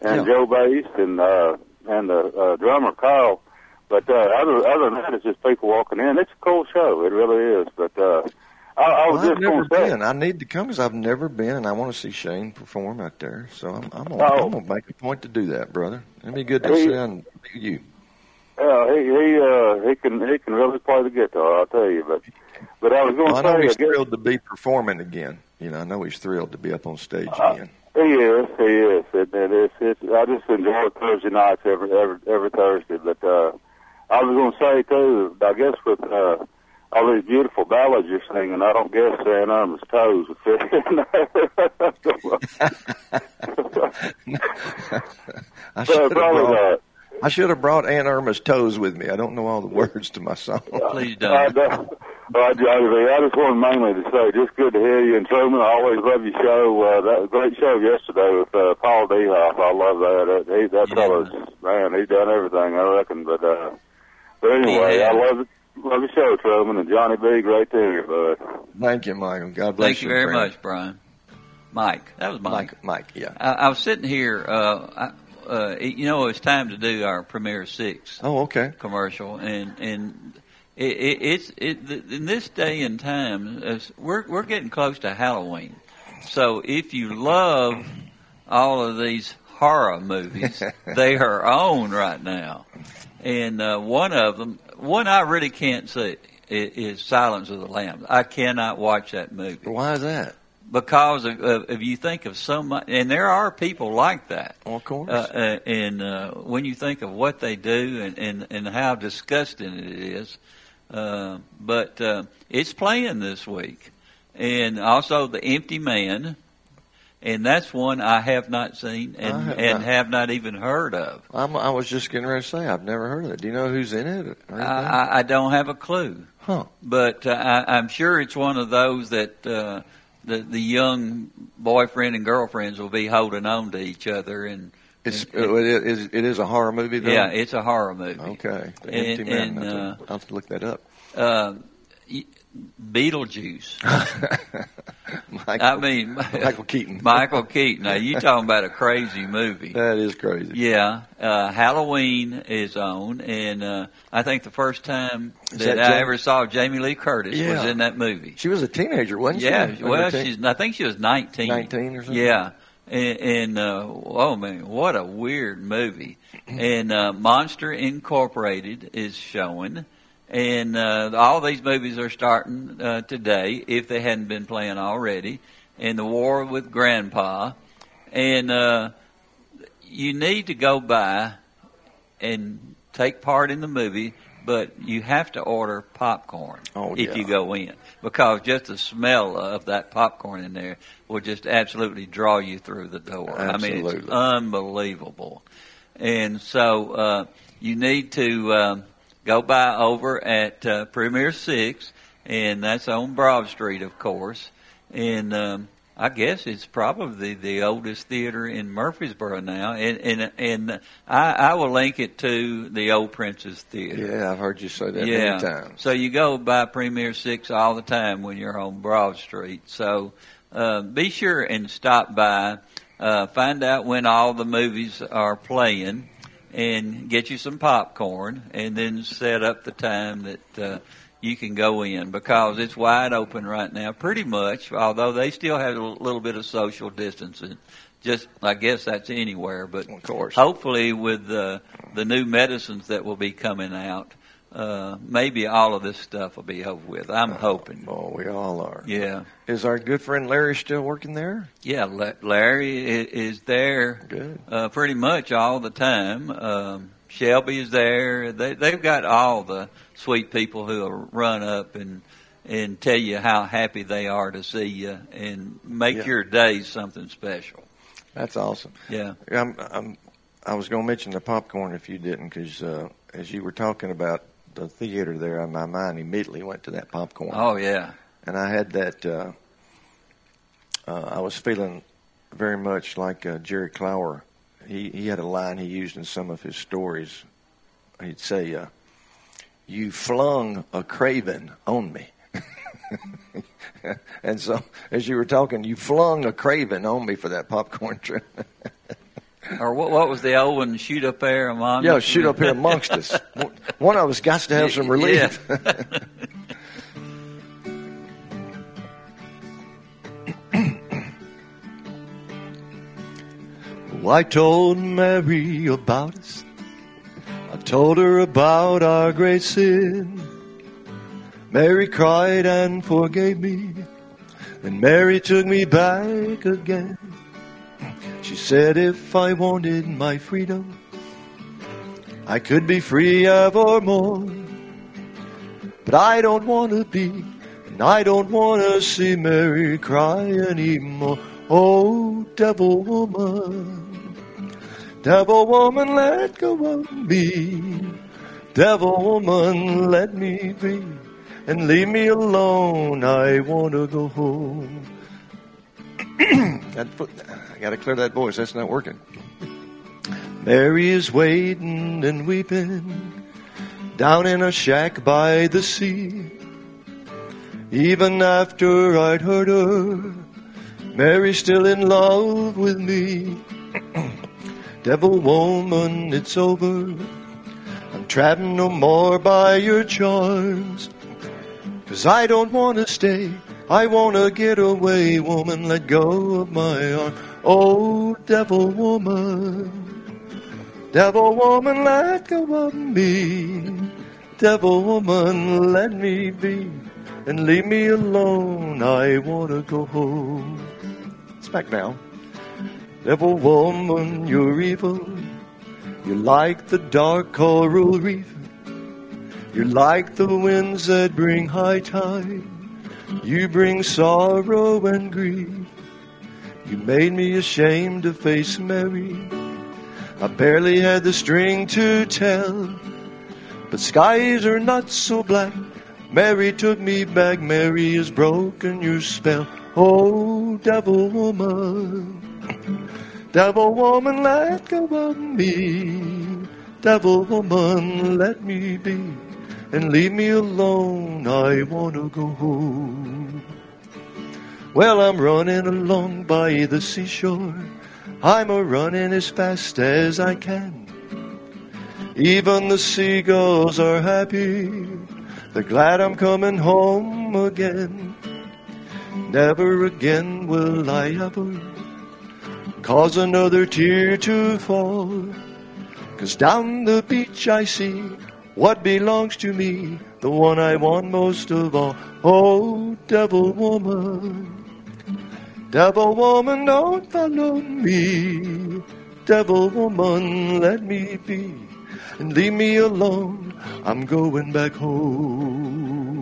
and Yeah. Joe Bass and uh, and the uh, drummer Kyle. But uh, other other than that, it's just people walking in. It's a cool show. It really is. But uh, I, I was Well, I've just never going say, been. I need to come because I've never been, and I want to see Shane perform out there. So I'm, I'm, gonna, Oh. I'm gonna make a point to do that, brother. It'd be good to Hey. sit down and meet you. Yeah, he he uh he can he can really play the guitar, I'll tell you. But but I was going Well, I to know say, he's I guess, thrilled to be performing again. You know, I know he's thrilled to be up on stage Uh, again. he is, he is. and it is. It's, I just enjoy Thursday nights every every every Thursday. But uh, I was going to say too. I guess with uh, all these beautiful ballads you're singing, I don't guess St. Irma's toes would fit in there. I So should have probably brought, I should have brought Aunt Irma's toes with me. I don't know all the words to my song. Please I don't, All right, Johnny B. I just wanted mainly to say, just good to hear you. And Truman, I always love your show. Uh, that was a great show yesterday with uh, Paul Dehoff. I love that. that he, that Yeah. fellow's man. He's done everything, I reckon. But uh, but anyway, Yeah. I love it. Love your show, Truman and Johnny B. Great to hear, you, bud. Thank you, Michael. God bless Thank you very friend. much, Brian. Mike, that was Mike. Mike, Mike, yeah. I, I was sitting here. Uh, I, uh, you know, it's time to do our Premiere Six. Oh, okay. Commercial, and and it, it, it's it, in this day and time, as we're we're getting close to Halloween. So if you love all of these horror movies, they are on right now, and uh, one of them, one I really can't see, is, is Silence of the Lambs. I cannot watch that movie. Why is that? Because of, of, if you think of so much, and there are people like that. of course. Uh, uh, and uh, when you think of what they do and, and, and how disgusting it is, uh, but uh, it's playing this week, and also the Empty Man, and that's one I have not seen and have and not. have not even heard of. I'm, I was just getting ready to say I've never heard of it. Do you know who's in it? I, I- don't have a clue. Huh. But uh, I, I'm sure it's one of those that uh, the the young boyfriend and girlfriends will be holding on to each other and. It's and- uh, it is it is a horror movie. Though? yeah, it's a horror movie. Okay. The And- Empty Man. and, I'll, have uh, to, I'll have to look that up. Beetlejuice. Michael, I mean, Michael Keaton. Michael Keaton. Now you talking about a crazy movie? That is crazy. Yeah, uh, Halloween is on, and uh, I think the first time that, that I Jamie- ever saw Jamie Lee Curtis was in that movie. She was a teenager, wasn't she? Yeah, well, she's. I think she was nineteen. 19 or something? Yeah, and, and uh, oh man, what a weird movie. and uh, Monster Incorporated is showing, and uh, all these movies are starting uh, today if they hadn't been playing already. And the War with Grandpa, and uh, you need to go by and take part in the movie, but you have to order popcorn Oh, if yeah. you go in because just the smell of that popcorn in there will just absolutely draw you through the door. I mean, it's unbelievable. And so uh, you need to um, go by over at uh, Premier Six, and that's on Broad Street, of course. And um, I guess it's probably the oldest theater in Murfreesboro now, and and and I, I will link it to the Old Prince's Theater. Yeah, I've heard you say that yeah. many times. So you go by Premier Six all the time when you're on Broad Street. So uh, be sure and stop by, uh, find out when all the movies are playing, and get you some popcorn, and then set up the time that. Uh, you can go in because it's wide open right now, pretty much. Although they still have a little bit of social distancing, just I guess that's anywhere. But of course, hopefully with the the new medicines that will be coming out, uh, maybe all of this stuff will be over with. I'm hoping. Oh, we all are. Yeah, Is our good friend Larry still working there? yeah. La- Larry is there Good. uh, pretty much all the time. Um, Shelby is there. They they've got all the sweet people who will run up and and tell you how happy they are to see you and make Yeah. your day something special. That's awesome. Yeah. I'm, I'm, I was going to mention the popcorn if you didn't, because uh, as you were talking about the theater there, my mind immediately went to that popcorn. Oh yeah. And I had that. Uh, uh, I was feeling very much like uh, Jerry Clower. He he had a line he used in some of his stories. He'd say, uh, "You flung a craven on me." and so, as you were talking, you flung a craven on me for that popcorn trip. Or what? What was the old one? Shoot up there among yeah, shoot up here amongst us. One of us got to have some relief. Well, I told Mary about us. I told her about our great sin. Mary cried and forgave me. And Mary took me back again. Said if I wanted my freedom, I could be free evermore. But I don't want to be, and I don't want to see Mary cry anymore. Oh, devil woman, devil woman, let go of me. Devil woman, let me be. and leave me alone. I want to go home. I got to clear that voice. That's not working. Mary is waiting and weeping down in a shack by the sea. Even after I'd hurt her, Mary's still in love with me. Devil woman, it's over. I'm trapped no more by your charms. Cause I don't wanna stay. I wanna get away, woman. Let go of my arm. Oh, devil woman. Devil woman, let go of me. Devil woman, let me be. And leave me alone. I wanna go home. It's back now. Devil woman, you're evil. You're like the dark coral reef. You're like the winds that bring high tide. You bring sorrow and grief. You made me ashamed to face Mary. I barely had the string to tell. But skies are not so black. Mary took me back. Mary has broken your spell. Oh, devil woman. Devil woman, let go of me. Devil woman, let me be. And leave me alone. I want to go home. Well, I'm running along by the seashore. I'm a running as fast as I can. Even the seagulls are happy. They're glad I'm coming home again. Never again will I ever cause another tear to fall. Cause down the beach I see what belongs to me, the one I want most of all. Oh, devil woman. Devil woman, don't follow me. Devil woman, let me be and leave me alone. I'm going back home.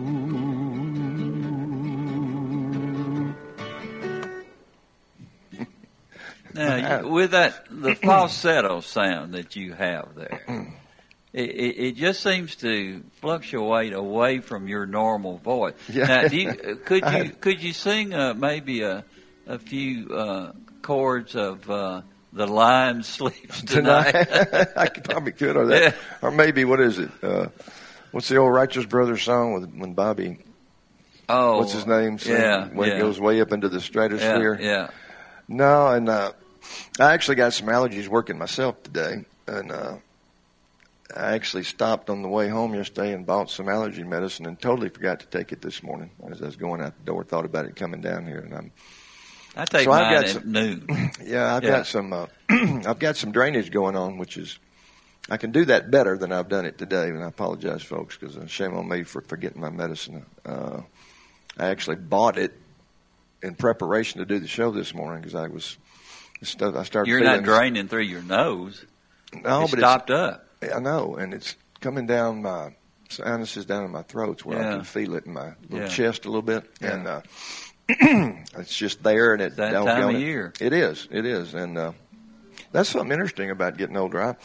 Now, with that the falsetto sound that you have there, it, it, it just seems to fluctuate away from your normal voice. Yeah. Now, you, could I- you could you sing uh, maybe a a few uh, chords of uh, the Lion Sleeps tonight? Tonight, I could- probably could, or that, Yeah. or maybe what is it? Uh, what's the old Righteous Brothers song with when Bobby? Oh, what's his name? sang yeah, when yeah. it goes way up into the stratosphere. Yeah, yeah. No, and uh, I actually got some allergies working myself today, and uh, I actually stopped on the way home yesterday and bought some allergy medicine, and totally forgot to take it this morning as I was going out the door. Thought about it coming down here, and I'm. I take So I've got at some- noon. Yeah, I've Yeah. got some. Uh, I've got some drainage going on, which is I can do that better than I've done it today. And I apologize, folks, because uh, shame on me for forgetting my medicine. Uh, I actually bought it in preparation to do the show this morning because I was. I started. You're feeling not draining through your nose. No, It but stopped up. I know, and it's coming down my sinuses down in my throats where I can feel it in my little Yeah. chest a little bit, Yeah. and uh, it's just there, and it That time of it. year. It is, it is, and uh, that's something interesting about getting older. I,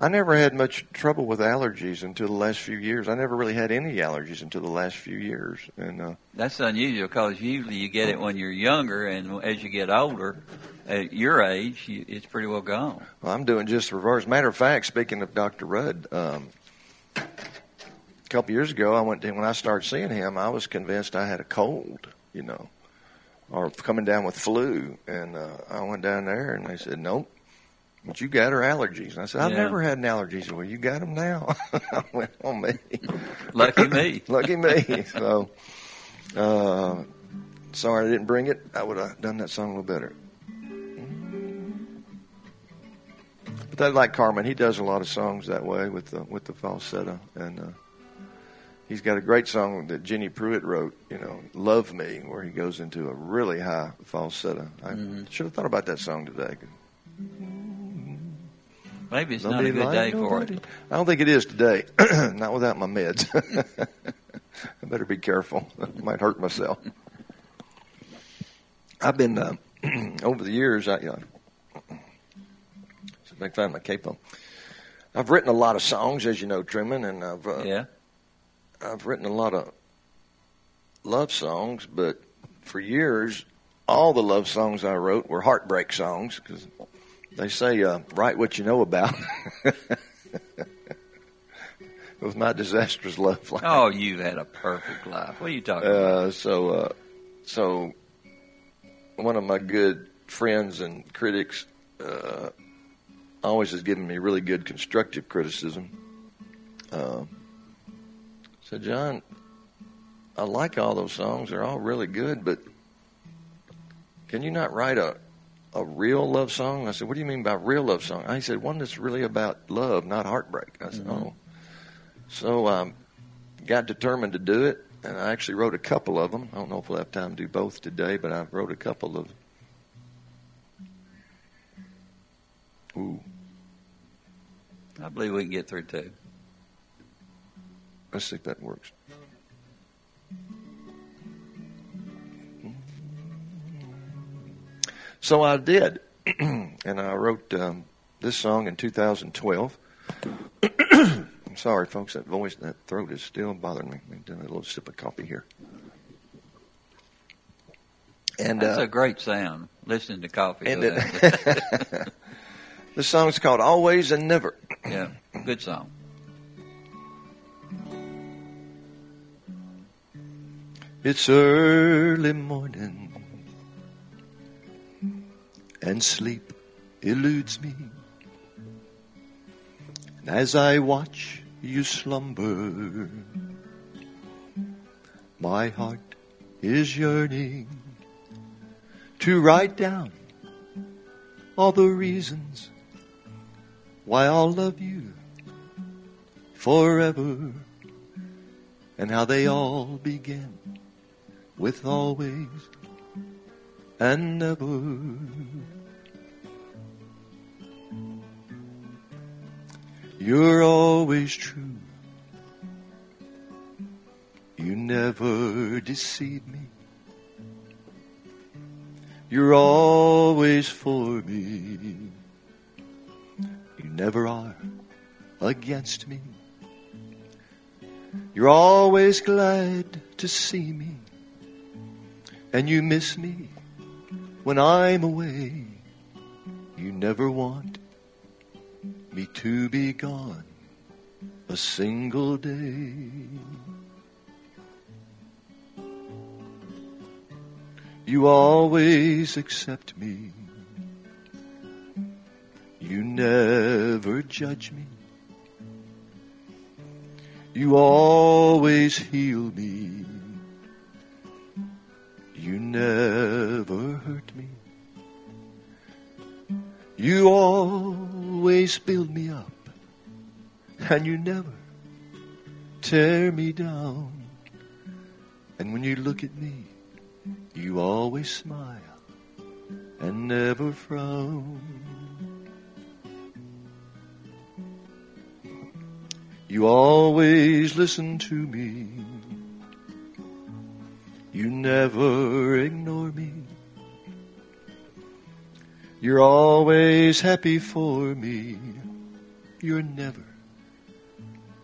I never had much trouble with allergies until the last few years. I never really had any allergies until the last few years, and uh, That's unusual because usually you get it when you're younger, and as you get older, at your age, you, it's pretty well gone. Well, I'm doing just the reverse. Matter of fact, speaking of Dr. Rudd, um, a couple years ago, I went to when I started seeing him. I was convinced I had a cold, you know, or coming down with flu. And uh, I went down there, and they said, "Nope, what you got her allergies." And I said, "I've Yeah. never had an allergies." Well, you got them now. I went, "Oh me, Lucky me. lucky me." So, uh, sorry I didn't bring it. I would have done that song a little better. But I like Carmen. He does a lot of songs that way with the with the falsetto, and uh, he's got a great song that Jeanne Pruett wrote. You know, "Love Me," where he goes into a really high falsetto. I Mm-hmm. should have thought about that song today. Maybe it's not a good day for it. I don't think it is today. not without my meds. I better be careful. I might hurt myself. I've been uh, over the years. I, you know, so I can find my capo. I've written a lot of songs, as you know, Truman, and I've uh, Yeah. I've written a lot of love songs, but for years, all the love songs I wrote were heartbreak songs because they say uh, write what you know about. With my disastrous love life. Oh, you've had a perfect life. What are you talking Uh, about? so, uh, so one of my good friends and critics uh, always has given me really good constructive criticism. Uh, said, John, I like all those songs; they're all really good, but can you not write a a real love song? I said, What do you mean by real love song? He said, One that's really about love, not heartbreak. I said, Oh. So um, got determined to do it, and I actually wrote a couple of them. I don't know if we'll have time to do both today, but I wrote a couple of. Ooh, I believe we can get through two. let's see if that works. So I did, and I wrote um, this song in 2012. I'm sorry, folks, that voice, that throat is still bothering me. Let me do a little sip of coffee here. And That's uh, a great sound. Listening to coffee. and it, the song's called "Always and Never." yeah, good song. It's early morning and sleep eludes me. And as I watch you slumber, my heart is yearning to write down all the reasons why I'll love you forever and how they all begin with always and never. You're always true. You never deceive me. You're always for me. You never are against me. You're always glad to see me. And you miss me when I'm away. You never want me to be gone a single day. You always accept me. You never judge me. You always heal me. You never hurt me. You always build me up. And you never tear me down. And when you look at me, you always smile and never frown. You always listen to me. You never ignore me. You're always happy for me. You're never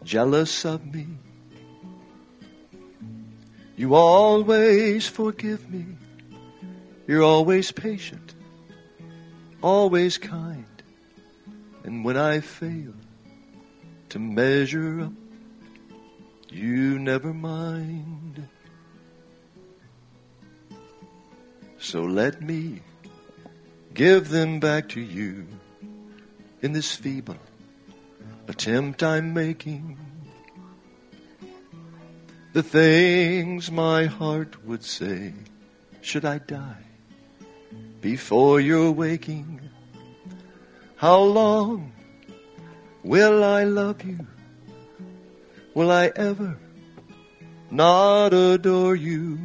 jealous of me. You always forgive me. You're always patient, always kind. And when I fail to measure up, you never mind. So let me give them back to you in this feeble attempt I'm making. The things my heart would say, should I die before you're waking? How long will I love you? Will I ever not adore you?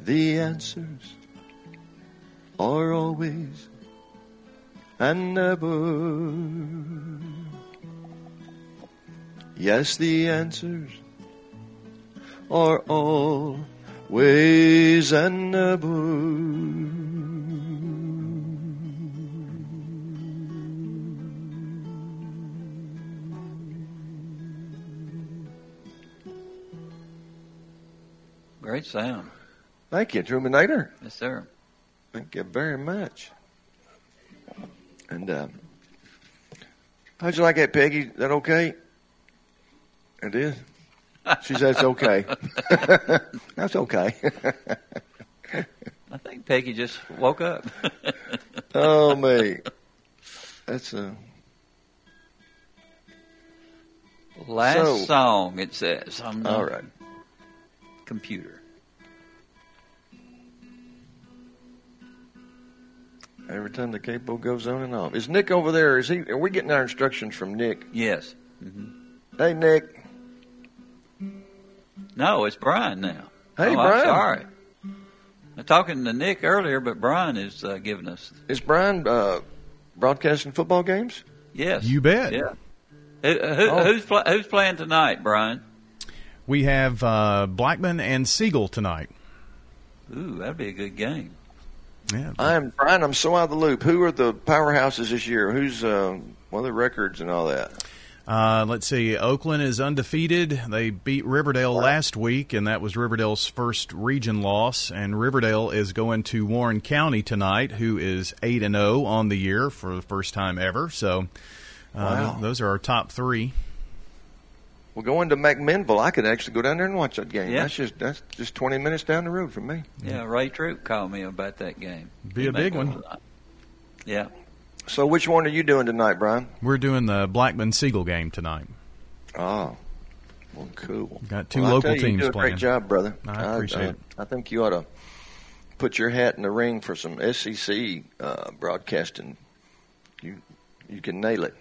The answers are always and never. Yes, the answers are always and never. Great sound. Thank you, Truminator. Yes, sir. Thank you very much. And uh, how'd you like that, Peggy? Is that okay? It is. She says it's okay. That's okay. I think Peggy just woke up. oh me, that's a last So- song. It says on the all right. computer. Every time the capo goes on and off, is Nick over there? Is he? Are we getting our instructions from Nick? Yes. hmm Hey, Nick. No, it's Brian now. Hey, oh, Brian. I'm sorry. I'm talking to Nick earlier, but Brian is uh, giving us. Is Brian uh, broadcasting football games? Yes. You bet. Yeah. Who, who, Oh. who's pl- who's playing tonight, Brian? We have uh, Blackman and Siegel tonight. Ooh, that'd be a good game. Yeah. I'm Brian. I'm so out of the loop. Who are the powerhouses this year? Who's uh, what are the records and all that? Uh, let's see. Oakland is undefeated. They beat Riverdale last week, and that was Riverdale's first region loss. And Riverdale is going to Warren County tonight, who is eight and zero on the year for the first time ever. So, uh, Wow. those are our top three. Well, going to McMinnville, I could actually go down there and watch that game. Yeah. That's just that's just 20 minutes down the road from me. Yeah, Ray Troop called me about that game. Be He a big go one. tonight. Yeah. So, which one are you doing tonight, Brian? We're doing the Blackman Siegel game tonight. Oh, well, cool. Got two Well, I local tell you, teams you do a playing. Great job, brother. I appreciate I, it. I think you ought to put your hat in the ring for some SEC uh, broadcasting. You you can nail it.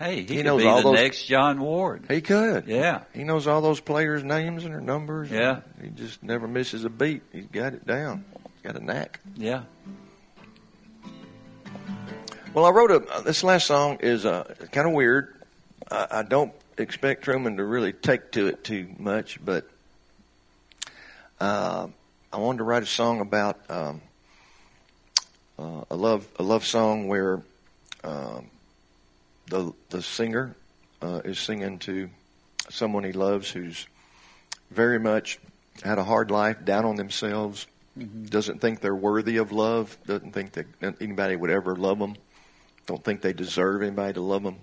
Hey, he, He could knows be all the those- next John Ward. He could. Yeah. He knows all those players' names and their numbers. Yeah. He just never misses a beat. He's got it down. Got a knack. Yeah. Well, I wrote a. This last song is uh, kind of weird. I, I don't expect Truman to really take to it too much, but uh, I wanted to write a song about um, uh, a love a love song where um, the the singer uh, is singing to someone he loves who's very much had a hard life, down on themselves, doesn't think they're worthy of love, doesn't think that anybody would ever love them, don't think they deserve anybody to love them,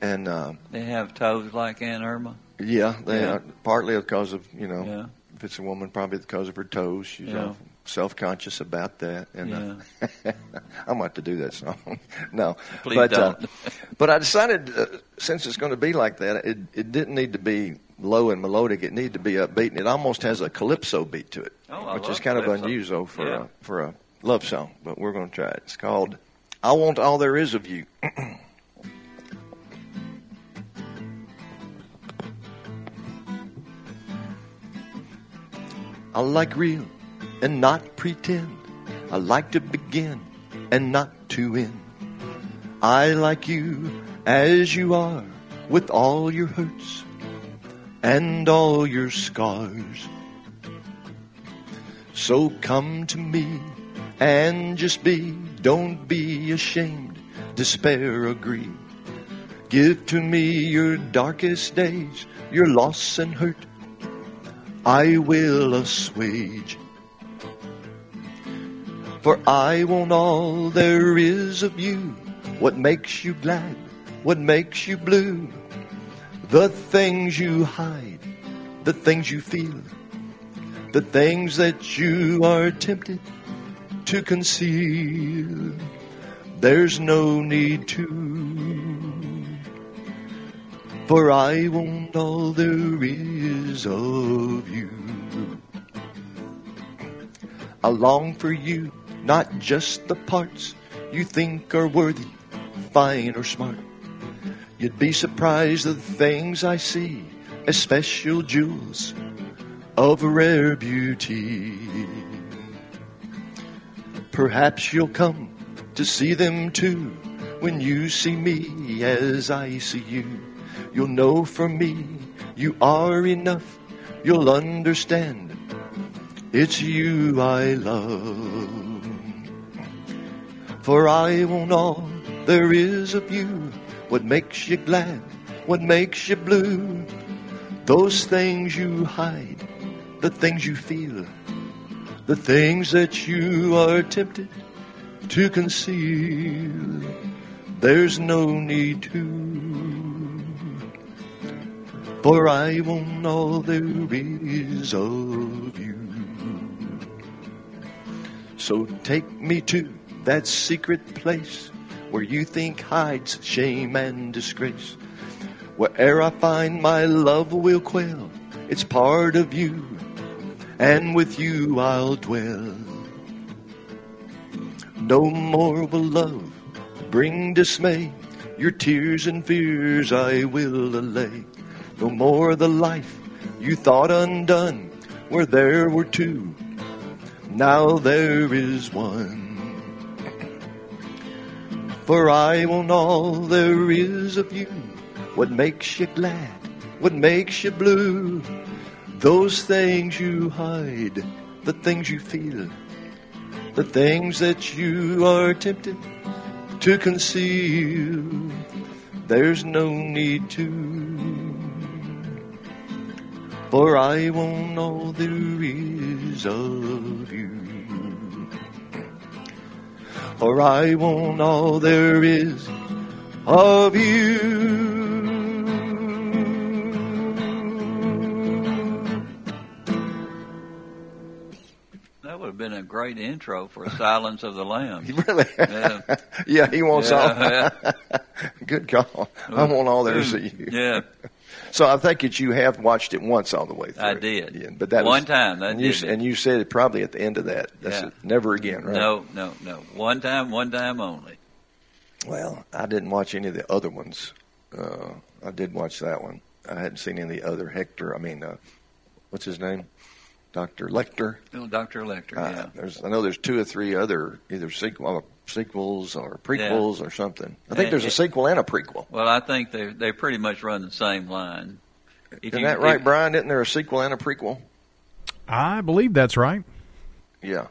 and uh, They have toes like Aunt Irma. yeah, they Yeah. Are, partly because of you know, Yeah. if it's a woman, probably because of her toes. She's Yeah. All self-conscious about that, and uh, I'm about to do that song. no, Please but don't. Uh, but I decided uh, since it's going to be like that, it it didn't need to be low and melodic. It needed to be upbeat, and it almost has a calypso beat to it, Oh, which is kind of unusual for Yeah. a, for a love song. But we're going to try it. It's called "I Want All There Is of You." I like real and not pretend. I like to begin and not to end. I like you as you are with all your hurts and all your scars. So come to me and just be. Don't be ashamed, despair or grieve. Give to me your darkest days, your loss and hurt. I will assuage. For I want all there is of you. What makes you glad? What makes you blue? The things you hide, the things you feel, the things that you are tempted to conceal. There's no need to. For I want all there is of you. I long for you, not just the parts you think are worthy, fine or smart. You'd be surprised at the things I see as special jewels of rare beauty. Perhaps you'll come to see them too when you see me as I see you. You'll know from me you are enough. You'll understand it's you I love. For I want all there is of you. What makes you glad? What makes you blue? Those things you hide, the things you feel, the things that you are tempted to conceal. There's no need to, for I won't all there is of you. So take me to that secret place where you think hides shame and disgrace. Where'er I find my love will quell, it's part of you, and with you I'll dwell. No more will love bring dismay, your tears and fears I will allay. No more the life you thought undone, where there were two, now there is one. For I want all there is of you, what makes you glad, what makes you blue, those things you hide, the things you feel, the things that you are tempted to conceal. There's no need to, for I won't all there is of you. For I won't all there is of you. That would have been a great intro for Silence of the Lambs. Really? Yeah. yeah, he wants Yeah, all. Good call. I want all there is of mm. you. Yeah. So I think that you have watched it once all the way through. I did. Yeah, but that One was, time, that and you, and you said it probably at the end of that. That's Yeah. it. Never again, right? No, no, no. One time, one time only. Well, I didn't watch any of the other ones. Uh, I did watch that one. I hadn't seen any of the other Hector. I mean, uh, what's his name? Doctor Lecter. Oh, Dr. Electric, Uh, yeah. There's, I know there's two or three other either sequel, sequels or prequels or something. I think And there's a sequel and a prequel. Well, I think they they pretty much run the same line. If Isn't you- that right, if- Brian? Isn't there a sequel and a prequel? I believe that's right. Yeah,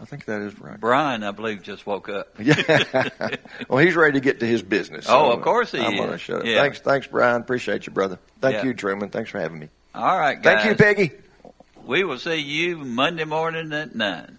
I think that is right. Brian, I believe, just woke up. Yeah. well, he's ready to get to his business. Oh, of course he I'm is. Gonna shut up. Yeah. Thanks, thanks, Brian. Appreciate you, brother. Thank Yeah. you, Truman. Thanks for having me. All right, guys. Thank you, Peggy. We will see you Monday morning at nine.